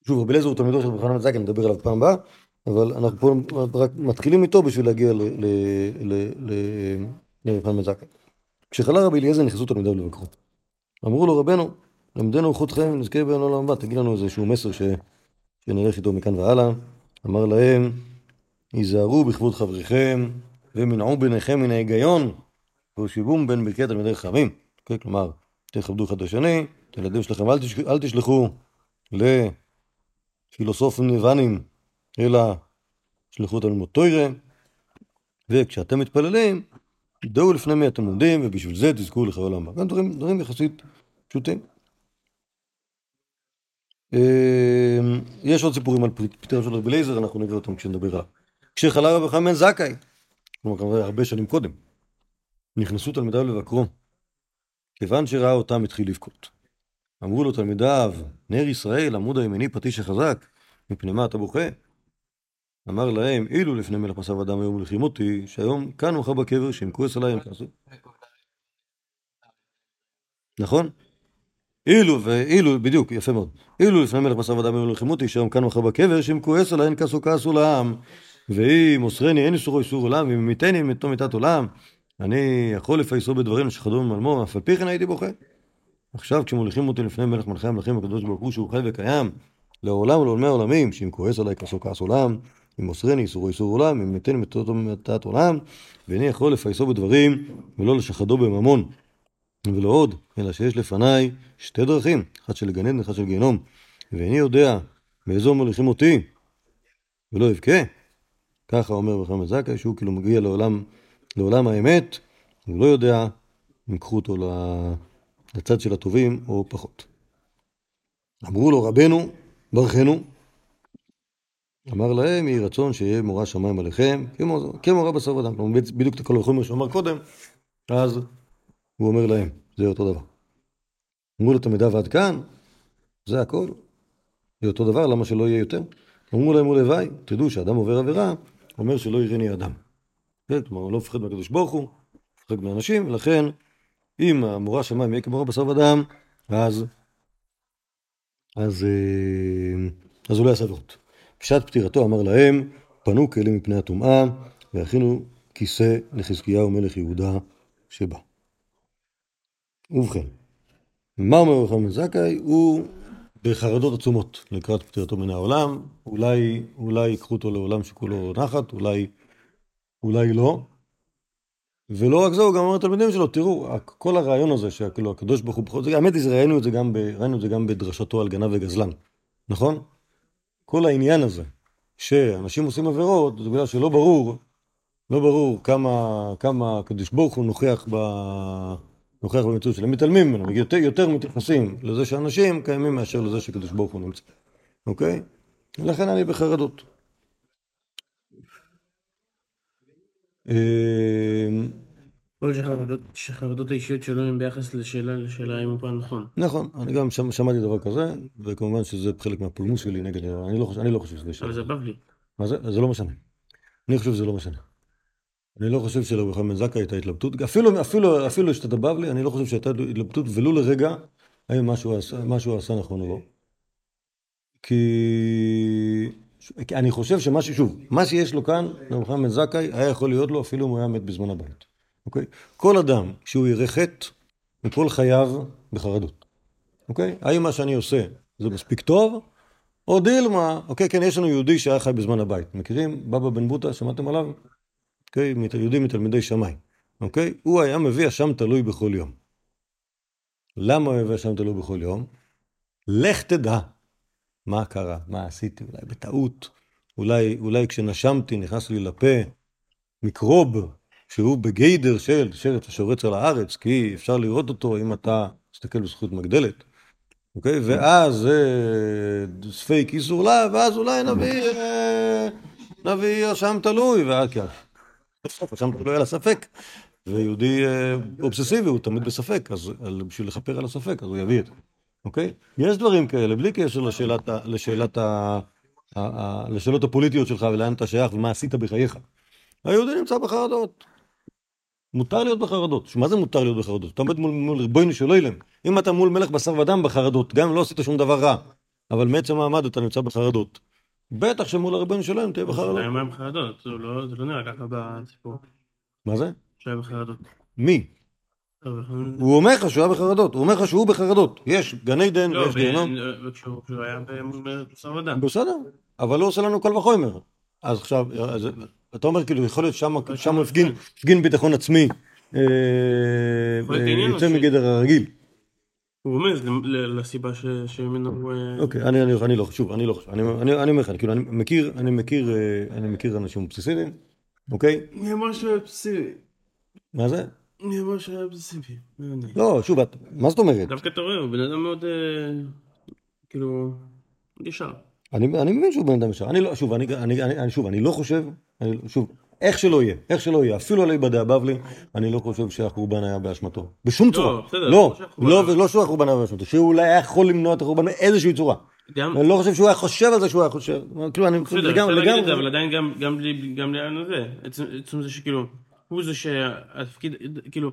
שוב, רבי אליעזר הוא תלמידו של רבי חנן זקן, נדבר עליו פעם הבאה, אבל אנחנו פה רק מתחילים איתו בשביל להגיע לרבי חנן זקן. כשחלה רבי אליעזר נכנסו תלמידיו לבקרו. אמרו לו רבנו, למדנו חודכם, נזכה בעולם העולם הבא, תגיד לנו איזשהו מסר. שנלך איתו מכאן והלאה. אמר להם, היזהרו בכבוד חבריכם, ומנעו ביניכם מן ההיגיון, והושיבום בין ברכי תלמידי חכמים. כן, כלומר, תכבדו אחד את השני, את הילדים שלכם אל, תש... אל תשלחו לפילוסופים ניבנים, אלא שלחו אותם ללמוד טוירה, וכשאתם מתפללים, דעו לפני מי אתם עומדים, ובשביל זה תזכו לחיי עולם הבא. דברים, דברים יחסית פשוטים. אמ, יש עוד סיפורים על פטר של רבי לייזר, אנחנו נראה אותם כשנדבר עליו. כשחלה רבי חנן זכאי, כלומר הרבה שנים קודם, נכנסו תלמידיו לבקרו. כיוון שראה אותם התחיל לבכות. אמרו לו תלמידיו, נר ישראל, עמוד הימני פטיש החזק, מפני מה אתה בוכה? אמר להם, אילו לפני מלך מסב אדם היום מלכים אותי, שהיום כאן מחר בקבר, שאם כועס עליי הם כעסו. נכון? אילו, ואילו, בדיוק, יפה מאוד. אילו לפני מלך מסב אדם היום מלכים אותי, שהיום כאן מחר בקבר, שאם כועס עליי אין כעסו כעסו לעם. ואם מוסרני אין איסורו איסור עולם, ואם מיתני מתו מיתת עולם, אני יכול לפייסו בדברים שחדו ממלמו, אף על פי כן הייתי בוכה. עכשיו כשמוליכים אותי לפני מלך מלכי המלכים הקדוש ברוך הוא שהוא חי וקיים לעולם ולעולמי העולמים, שאם כועס עליי כעסו כעס עולם, אם מוסרני איסורו איסור עולם, אם מיתני מתו מיתת עולם, ואיני יכול לפייסו בדברים ולא לשחדו בממון. ולא עוד, אלא שיש לפניי שתי דרכים, אחת של גן עדן, אחת של גיהנום, ואיני יודע באיזו מוליכים אותי, ולא אבכה, ככה אומר רחם זכאי, שהוא כאילו מגיע לעולם, לעולם האמת, הוא לא יודע אם יקחו אותו לצד של הטובים או פחות. אמרו לו רבנו, ברכנו, אמר להם, יהי רצון שיהיה מורא שמיים עליכם, כמו, כמו בשר אדם. כלומר, בדיוק את הכל החומר שהוא אמר קודם, אז הוא אומר להם, זה אותו דבר. אמרו לו תלמידיו עד כאן, זה הכל, זה אותו דבר, למה שלא יהיה יותר? אמרו להם, ולוואי, תדעו שאדם עובר עבירה, אומר שלא יראני אדם. כן, כלומר, הוא לא מפחד מהקדוש ברוך הוא, מפחד מאנשים, ולכן, אם המורה שמיים יהיה כמורה בשר ודם, אז, אז, אה, אז הוא לא יעשה עבירות. בשעת פטירתו אמר להם, פנו כלים מפני הטומאה, והכינו כיסא לחזקיהו מלך יהודה שבא. ובכן, מה אומר רחם בן זכאי? הוא בחרדות עצומות לקראת פטירתו מן העולם, אולי, אולי ייקחו אותו לעולם שכולו נחת, אולי, אולי לא. ולא רק זה, הוא גם אומר לתלמידים שלו, תראו, כל הרעיון הזה שכאילו הקדוש ברוך הוא בכל האמת היא, ראינו את זה גם, ב, ראינו את זה גם בדרשתו על גנב וגזלן, נכון? כל העניין הזה, שאנשים עושים עבירות, זה בגלל שלא ברור, לא ברור כמה, כמה הקדוש ברוך הוא נוכח ב... נוכח במציאות שלהם, מתעלמים ממנו, יותר, יותר מתייחסים לזה שאנשים קיימים מאשר לזה שקדוש ברוך הוא נמצא, אוקיי? לכן אני בחרדות. יכול להיות שהחרדות האישיות שלו הן ביחס לשאלה, לשאלה אם הוא פעם נכון. נכון, אני גם שמעתי דבר כזה, וכמובן שזה חלק מהפולמוס שלי נגד, אני לא חושב, אני לא חושב שזה שאלה. אבל זה בבלי. מה זה? זה לא משנה. אני חושב שזה לא משנה. אני לא חושב שלרבי בן זכאי הייתה התלבטות, אפילו, אפילו, אפילו השתת הבבלי, אני לא חושב שהייתה התלבטות ולו לרגע, האם משהו משהו עשה נכון או לא. כי... אני חושב שמה ש... שוב, מה שיש לו כאן, בן זכאי, היה יכול להיות לו אפילו אם הוא היה מת בזמן הבית. אוקיי? כל אדם, כשהוא יראה חטא, הוא כל חייו בחרדות. אוקיי? האם מה שאני עושה זה מספיק טוב, או דילמה, אוקיי, כן, יש לנו יהודי שהיה חי בזמן הבית. מכירים? בבא בן בוטה, שמעתם עליו? אוקיי? יהודי מתלמידי שמיים. אוקיי? הוא היה מביא אשם תלוי בכל יום. למה הוא מביא אשם תלוי בכל יום? לך תדע מה קרה, מה עשיתי, אולי בטעות, אולי, אולי כשנשמתי נכנס לי לפה מיקרוב שהוא בגיידר של שרץ השורץ על הארץ, כי אפשר לראות אותו אם אתה מסתכל בזכות מגדלת, אוקיי? ואז אה, ספייק איסור לה, ואז אולי נביא, אה, נביא אשם תלוי, ואז כן. בסוף אשם תלוי על הספק. ויהודי אה, אובססיבי הוא תמיד בספק, אז בשביל לכפר על הספק, אז הוא יביא את זה, אוקיי? יש דברים כאלה, בלי קשר לשאלת, לשאלת ה... לשאלות הפוליטיות שלך ולאן אתה שייך ומה עשית בחייך. היהודי נמצא בחרדות, מותר להיות בחרדות. מה זה מותר להיות בחרדות? אתה עומד מול, מול ריבונו של אילם. אם אתה מול מלך בשר ודם בחרדות, גם אם לא עשית שום דבר רע, אבל מעצם המעמד אתה נמצא בחרדות. בטח שמול הריבונו של אילם תהיה בחרדות. לא, זה לא נראה ככה בסיפור. מה זה? שהיה בחרדות. מי? הוא אומר לך שהוא היה בחרדות, הוא אומר לך שהוא בחרדות. יש גן עדן ויש גיהנום. לא, כשהוא היה בשר ודם. בסדר, אבל לא עושה לנו קל וחומר. אז עכשיו, אתה אומר כאילו יכול להיות שם מפגין ביטחון עצמי אה, אה, יוצא מגדר הרגיל. הוא רומז לסיבה שממנו הוא... אה, אוקיי, אני לא, שוב, אני לא חושב, אני אומר לך, כאילו, אני מכיר, אני מכיר, אני מכיר אנשים אובססיביים, אוקיי? מי אמר שהוא אובססיבי? מה זה? מי אמר שהוא אובססיבי? לא, שוב, מה זאת אומרת? דווקא אתה רואה, הוא בן אדם מאוד, כאילו, ישר. אני, אני מבין שהוא בן אדם ישר. אני לא, שוב, אני, אני, אני, שוב, אני לא חושב, אני, שוב, איך שלא יהיה, איך שלא יהיה, אפילו על איבדי הבבלי, אני לא חושב שהחורבן היה באשמתו. בשום לא, צורה. בסדר, לא, לא לא, לא שהוא החורבן היה באשמתו, שהוא אולי היה יכול למנוע את החורבן באיזושהי צורה. גם... אני לא חושב שהוא היה חושב על זה שהוא היה חושב. כאילו, אני בסדר, אפשר להגיד את זה, אבל עדיין גם, גם, גם לעניין הזה, עצם זה שכאילו, הוא זה שהתפקיד, כאילו,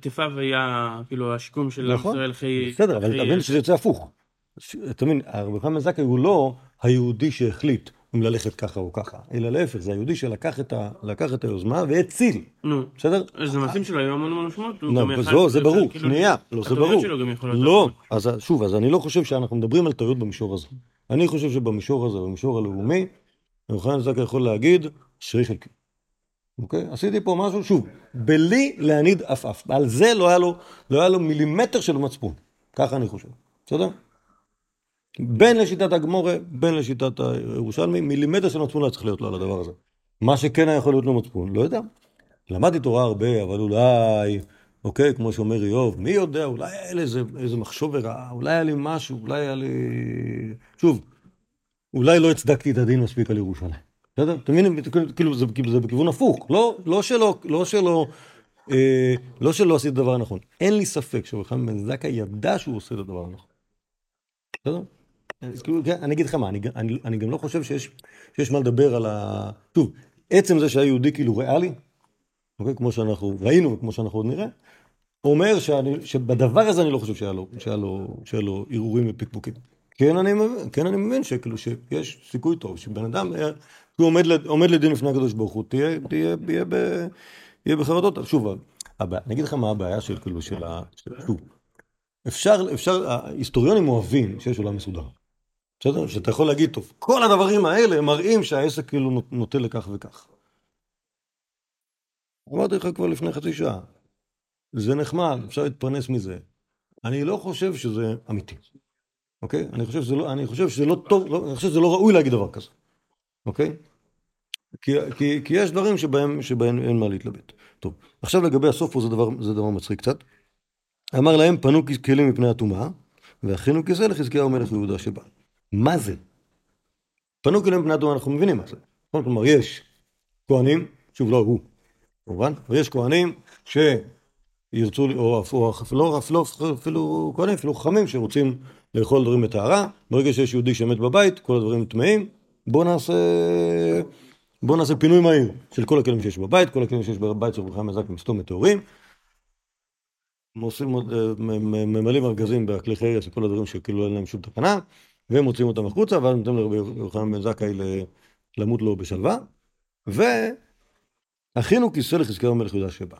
כתפיו היה, כאילו, השיקום של נכון, ישראל אחרי... בסדר, אבל אתה מבין שזה יוצא הפוך. אתה מבין, הרב חיים זכאי הוא לא היהודי שהחליט אם ללכת ככה או ככה, אלא להפך, זה היהודי שלקח את, ה, לקח את היוזמה והציל, נו, בסדר? אז המעשים שלו היו המון המון משמעות. יכל- זו, זה ברור, כאילו, שנייה, לא, זה ברור. לא. אז שוב, אז אני לא חושב שאנחנו מדברים על טעויות במישור הזה. אני חושב שבמישור הזה, במישור הלאומי, רב חיים זכאי יכול להגיד, שרי חלקי. אוקיי? עשיתי פה משהו, שוב, בלי להניד עפעף. על זה לא היה לו, לא היה לו מילימטר של מצפון. ככה אני חושב, בסדר? בין לשיטת הגמורה, בין לשיטת הירושלמי, מילימטר של מצפון לא צריך להיות לו על הדבר הזה. מה שכן היה יכול להיות לו מצפון, לא יודע. למדתי תורה הרבה, אבל אולי, אוקיי, כמו שאומר איוב, מי יודע, אולי היה לי איזה, איזה מחשוב רעה, אולי היה לי משהו, אולי היה לי... שוב, אולי לא הצדקתי את הדין מספיק על ירושלים. בסדר? אתם מבינים? כאילו זה, זה בכיוון הפוך. לא, לא שלא, לא שלא, אה, לא שלא עשית את הדבר הנכון. אין לי ספק שרחם בן זכאי ידע שהוא עושה את הדבר הנכון. בסדר? אז כאילו, כן, אני אגיד לך מה, אני, אני, אני גם לא חושב שיש, שיש מה לדבר על ה... שוב, עצם זה שהיה יהודי כאילו ריאלי, אוקיי? כמו שאנחנו ראינו וכמו שאנחנו עוד נראה, אומר שאני, שבדבר הזה אני לא חושב שהיה לו, שהיה לו, שהיה לו הרהורים ופקפוקים. כן אני, מבין- כן אני מבין שכאילו שיש סיכוי טוב שבן אדם כשהוא עומד, עומד לדין לפני הקדוש ברוך הוא, תהיה, תהיה, תהיה, ב- תהיה בחרדות. שוב, הבעיה, אני אגיד לך מה הבעיה של, כאילו, של ה... שוב, אפשר, אפשר, ההיסטוריונים אוהבים שיש עולם מסודר. בסדר? שאתה יכול להגיד, טוב, כל הדברים האלה מראים שהעסק כאילו נוטה לכך וכך. אמרתי לך כבר לפני חצי שעה, זה נחמד, אפשר להתפרנס מזה. אני לא חושב שזה אמיתי, אוקיי? אני חושב שזה לא, אני חושב שזה לא טוב, לא, אני חושב שזה לא ראוי להגיד דבר כזה, אוקיי? כי, כי, כי יש דברים שבהם, שבהם אין מה להתלבט. טוב, עכשיו לגבי הסוף פה זה דבר, זה דבר מצחיק קצת. אמר להם, פנו כלים מפני הטומאה, והכינו כיסא לחזקיהו מלך יהודה שבא. מה זה? פנו כלים מפני הטומאה, אנחנו מבינים מה זה. נכון? כלומר, יש כהנים, שוב, לא הוא, כמובן, ויש כהנים שירצו, או אפילו, אפילו, אפילו, אפילו כהנים, אפילו חכמים שרוצים לאכול דברים בטהרה. ברגע שיש יהודי שמת בבית, כל הדברים טמאים, בואו נעשה... בואו נעשה פינוי מהיר של כל הכלים שיש בבית, כל הכלים שיש בבית של ברכה מזק עם סתום מטהורים. עושים, אה, ממלאים ארגזים בכלי חרס וכל הדברים שכאילו אין להם שום תקנה, והם מוציאים אותם החוצה, ואז נותנים לרבי יוחנן בן זכאי למות לו בשלווה. והכינו כיסא לחזקיהו מלך יהודה שבא.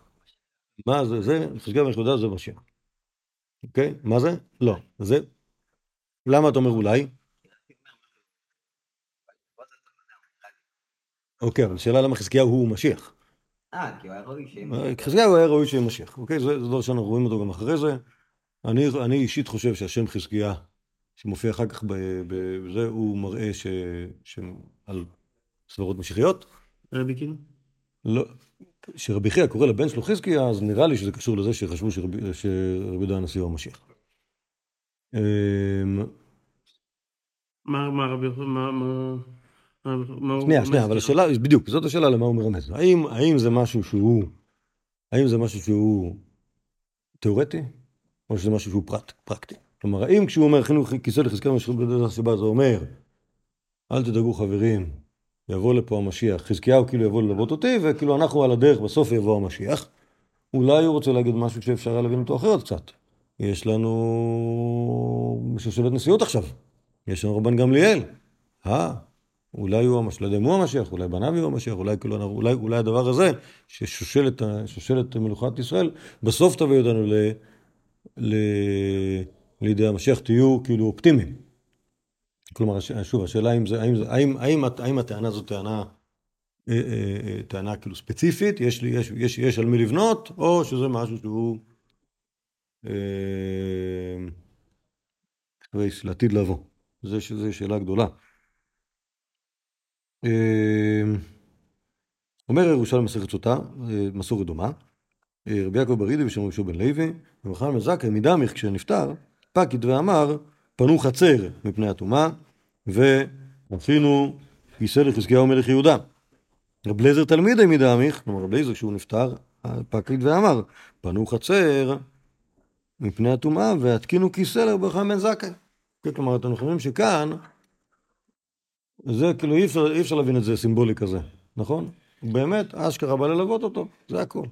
מה זה? זה, חזקיהו מלך יהודה זה משיח. אוקיי? מה זה? לא. זה... למה אתה אומר אולי? אוקיי, אבל השאלה למה חזקיהו הוא משיח. אה, כי הוא היה ראוי שהם... חזקיהו היה ראוי שיהיה משיח, אוקיי? זה זה דבר שאנחנו רואים אותו גם אחרי זה. אני, אני אישית חושב שהשם חזקיה, שמופיע אחר כך ב- בזה, הוא מראה ש, ש, על סברות משיחיות. רבי כאילו? לא, שרבי חייא קורא לבן שלו חזקיה, אז נראה לי שזה קשור לזה שחשבו שרבי, שרבי יהודה הנשיא הוא המשיח. אמ, מה מה רבי מה מה... הוא שנייה, שנייה, אבל? השאלה, בדיוק, זאת השאלה למה הוא מרמז. האם, האם זה משהו שהוא, האם זה משהו שהוא תיאורטי, או שזה משהו שהוא פרט, פרקטי? כלומר, האם כשהוא אומר חינוך כיסא לחזקיה משהו בדרך הסיבה, זה אומר, אל תדאגו חברים, יבוא לפה המשיח, חזקיהו כאילו יבוא ללוות אותי, וכאילו אנחנו על הדרך, בסוף יבוא המשיח. אולי הוא רוצה להגיד משהו שאפשר היה להבין אותו אחרת קצת. יש לנו שושלת נשיאות עכשיו, יש לנו רבן גמליאל. אה, אולי הוא המשיח, לא יודע אם הוא המשיח, אולי בניו יהיו המשיח, אולי, כאילו, אולי, אולי הדבר הזה, ששושלת ה- שושלת מלוכת ישראל, בסוף תביא אותנו ל, ל, לידי המשיח, תהיו כאילו אופטימיים. כלומר, שוב, השאלה אם זה, האם, זה, האם, האם, האם הטענה זו טענה, אה, אה, אה, טענה כאילו ספציפית, יש, לי, יש, יש, יש על מי לבנות, או שזה משהו שהוא אה, לעתיד לבוא. זה שאלה גדולה. אה, אומר ירושלים מסכת סוטה, אה, מסורת דומה, אה, רבי יעקב ברידי ושם רבי בן לוי, ומחר מזקה מדמיך כשנפטר, פקיד ואמר, פנו חצר מפני הטומאה, ועשינו כיסא לחזקיהו מלך יהודה. רב לייזר תלמידי מדמיך, כלומר רב לייזר כשהוא נפטר, פקיד ואמר, פנו חצר מפני הטומאה, והתקינו כיסא חיים בן זכאי. כן, כלומר, אתם חושבים שכאן, זה כאילו אי אפשר, אי אפשר להבין את זה סימבולי כזה, נכון? באמת, אשכרה בא ללוות אותו, זה הכל.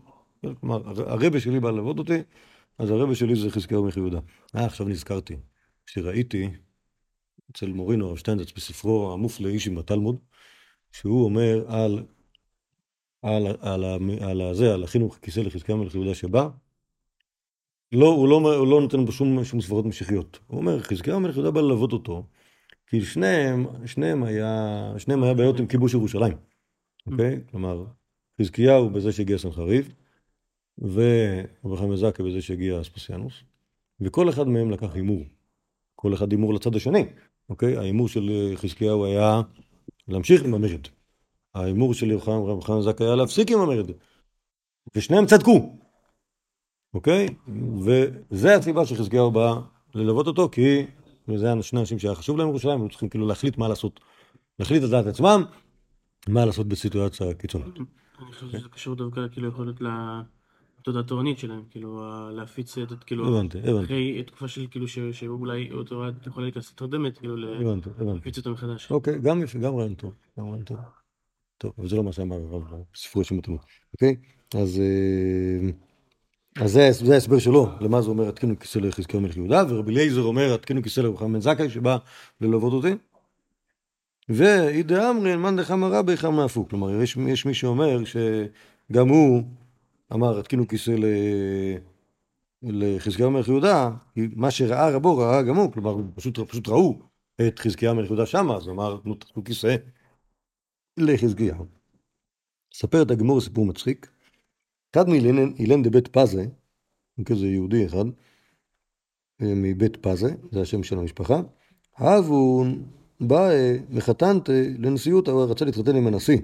כלומר, הר- הרבה שלי בא ללוות אותי, אז הרבה שלי זה חזקיהו מלך יהודה. אה, עכשיו נזכרתי, כשראיתי אצל מורינו הרב שטיינזץ בספרו המופלא איש עם התלמוד, שהוא אומר על, על, על, על, על, הזה, על החינוך כיסא לחזקיהו מלך יהודה שבא, לא, הוא לא, הוא לא נותן בו שום, שום סברות משיחיות. הוא אומר, חזקיהו מלך יהודה בא ללוות אותו, כי שניהם, שניהם היה, שניהם היה בעיות עם כיבוש ירושלים, אוקיי? כלומר, חזקיהו בזה שהגיע סנחריב, ורבי זקה בזה שהגיע אספסיאנוס, וכל אחד מהם לקח הימור. כל אחד הימור לצד השני, אוקיי? ההימור של חזקיהו היה להמשיך עם המרד. ההימור של יוחנן- רבי חיים זקה היה להפסיק עם המרד. ושניהם צדקו, אוקיי? וזה הסיבה שחזקיהו בא ללוות אותו, כי זה היה שני אנשים שהיה חשוב להם ירושלים, היו צריכים כאילו להחליט מה לעשות, להחליט על דעת עצמם, מה לעשות בסיטואציה קיצונית. אני חושב שזה קשור דווקא כאילו יכול להיות לתודעה התורנית שלהם, כאילו להפיץ את כאילו הבנתי, הבנתי, אחרי תקופה של כאילו שאולי התורה יכולה להיכנס לתרדמת, כאילו. להפיץ אותה מחדש. אוקיי, גם יפה, גם רעיון טוב, גם רעיון טוב. טוב, אבל זה לא מה שאמר הרב בספרו של מתנות, אוקיי? אז אה, אז זה זה ההסבר שלו, למה זה אומר התקינו כיסא לחזקיהו מלך יהודה, ורבי אליעזר אומר התקינו כיסא לרוחם בן זכאי שבא ללוות אותי. ואידא אמרין מאן דחמא רבי חמא הפוך. כלומר, יש, יש מי שאומר שגם הוא אמר, התקינו כיסא ל... לחזקיהו מלך יהודה, מה שראה רבו ראה גם הוא, כלומר, פשוט, פשוט ראו את חזקיהו מלך יהודה שמה, אז אמר, נו, כיסא לחזקיהו. ספר את הגמור סיפור מצחיק. אחד מאילן דבית פזה, כזה יהודי אחד, אה, מבית פזה, זה השם של המשפחה, אז הוא בא מחתנת לנשיאות, הוא רצה להתחתן עם הנשיא,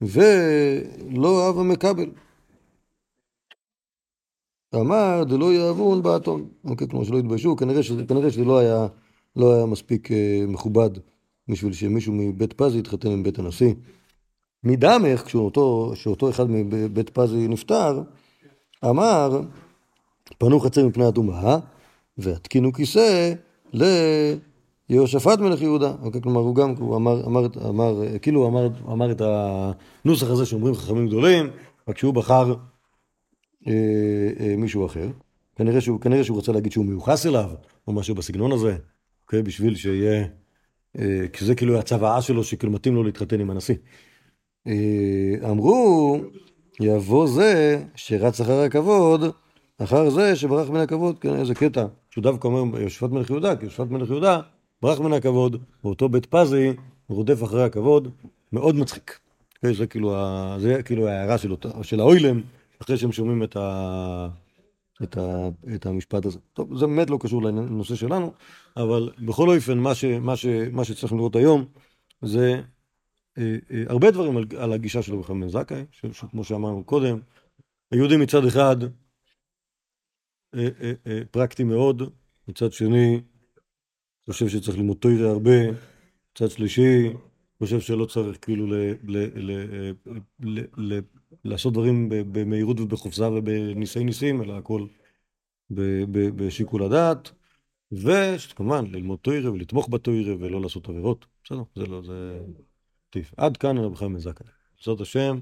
ולא אהב המקבל. אמר דלא יאהבון באתון, אוקיי, כלומר שלא יתביישו, כנראה שזה, כנראה שזה לא היה, לא היה מספיק אה, מכובד בשביל שמישהו מבית פזי יתחתן עם בית הנשיא. מדמך, כשאותו, כשאותו אחד מבית פזי נפטר, אמר, פנו חצר מפני הטומאה, והתקינו כיסא ליהושפט מלך יהודה. אוקיי, כלומר, הוא גם, הוא אמר, אמר, אמר, כאילו הוא אמר, אמר את הנוסח הזה שאומרים חכמים גדולים, רק שהוא בחר אה, אה, מישהו אחר. כנראה שהוא, כנראה שהוא רצה להגיד שהוא מיוחס אליו, או משהו בסגנון הזה, אוקיי? בשביל שיהיה... אה, כי זה כאילו הצוואה שלו, שכאילו מתאים לו להתחתן עם הנשיא. אה, אמרו, יבוא זה שרץ אחר הכבוד, אחר זה שברח מן הכבוד, כן, איזה קטע, שהוא דווקא אומר יושפט מלך יהודה, כי יושפט מלך יהודה ברח מן הכבוד, ואותו בית פזי רודף אחרי הכבוד, מאוד מצחיק. כן, זה כאילו. זה כאילו ההערה של, אותה, של האוילם, אחרי שהם שומעים את, ה... את, ה... את המשפט הזה. טוב, זה באמת לא קשור לנושא שלנו, אבל בכל אופן, מה, ש... מה, ש... מה שצריך לראות היום, זה הרבה דברים על, על הגישה של רבי בן זכאי, שכמו שאמרנו קודם, היהודי מצד אחד אה, אה, אה, פרקטי מאוד, מצד שני חושב שצריך ללמוד תוירה הרבה, מצד שלישי חושב שלא צריך כאילו ל, ל, ל, ל, ל, לעשות דברים במהירות ובחופזה ובניסי ניסים, אלא הכל ב- ב- בשיקול הדעת, וכמובן ללמוד תוירה ולתמוך בתוירה ולא לעשות עבירות. בסדר, זה לא, זה... טיף. עד כאן רבי חיים זכאי. בעזרת השם,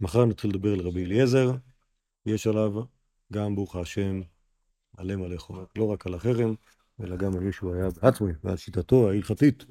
מחר נתחיל לדבר על רבי אליעזר, יש עליו גם ברוך השם מלא מלא חומר, לא רק על החרם, אלא גם על מי שהוא היה בעצמו ועל שיטתו ההלכתית.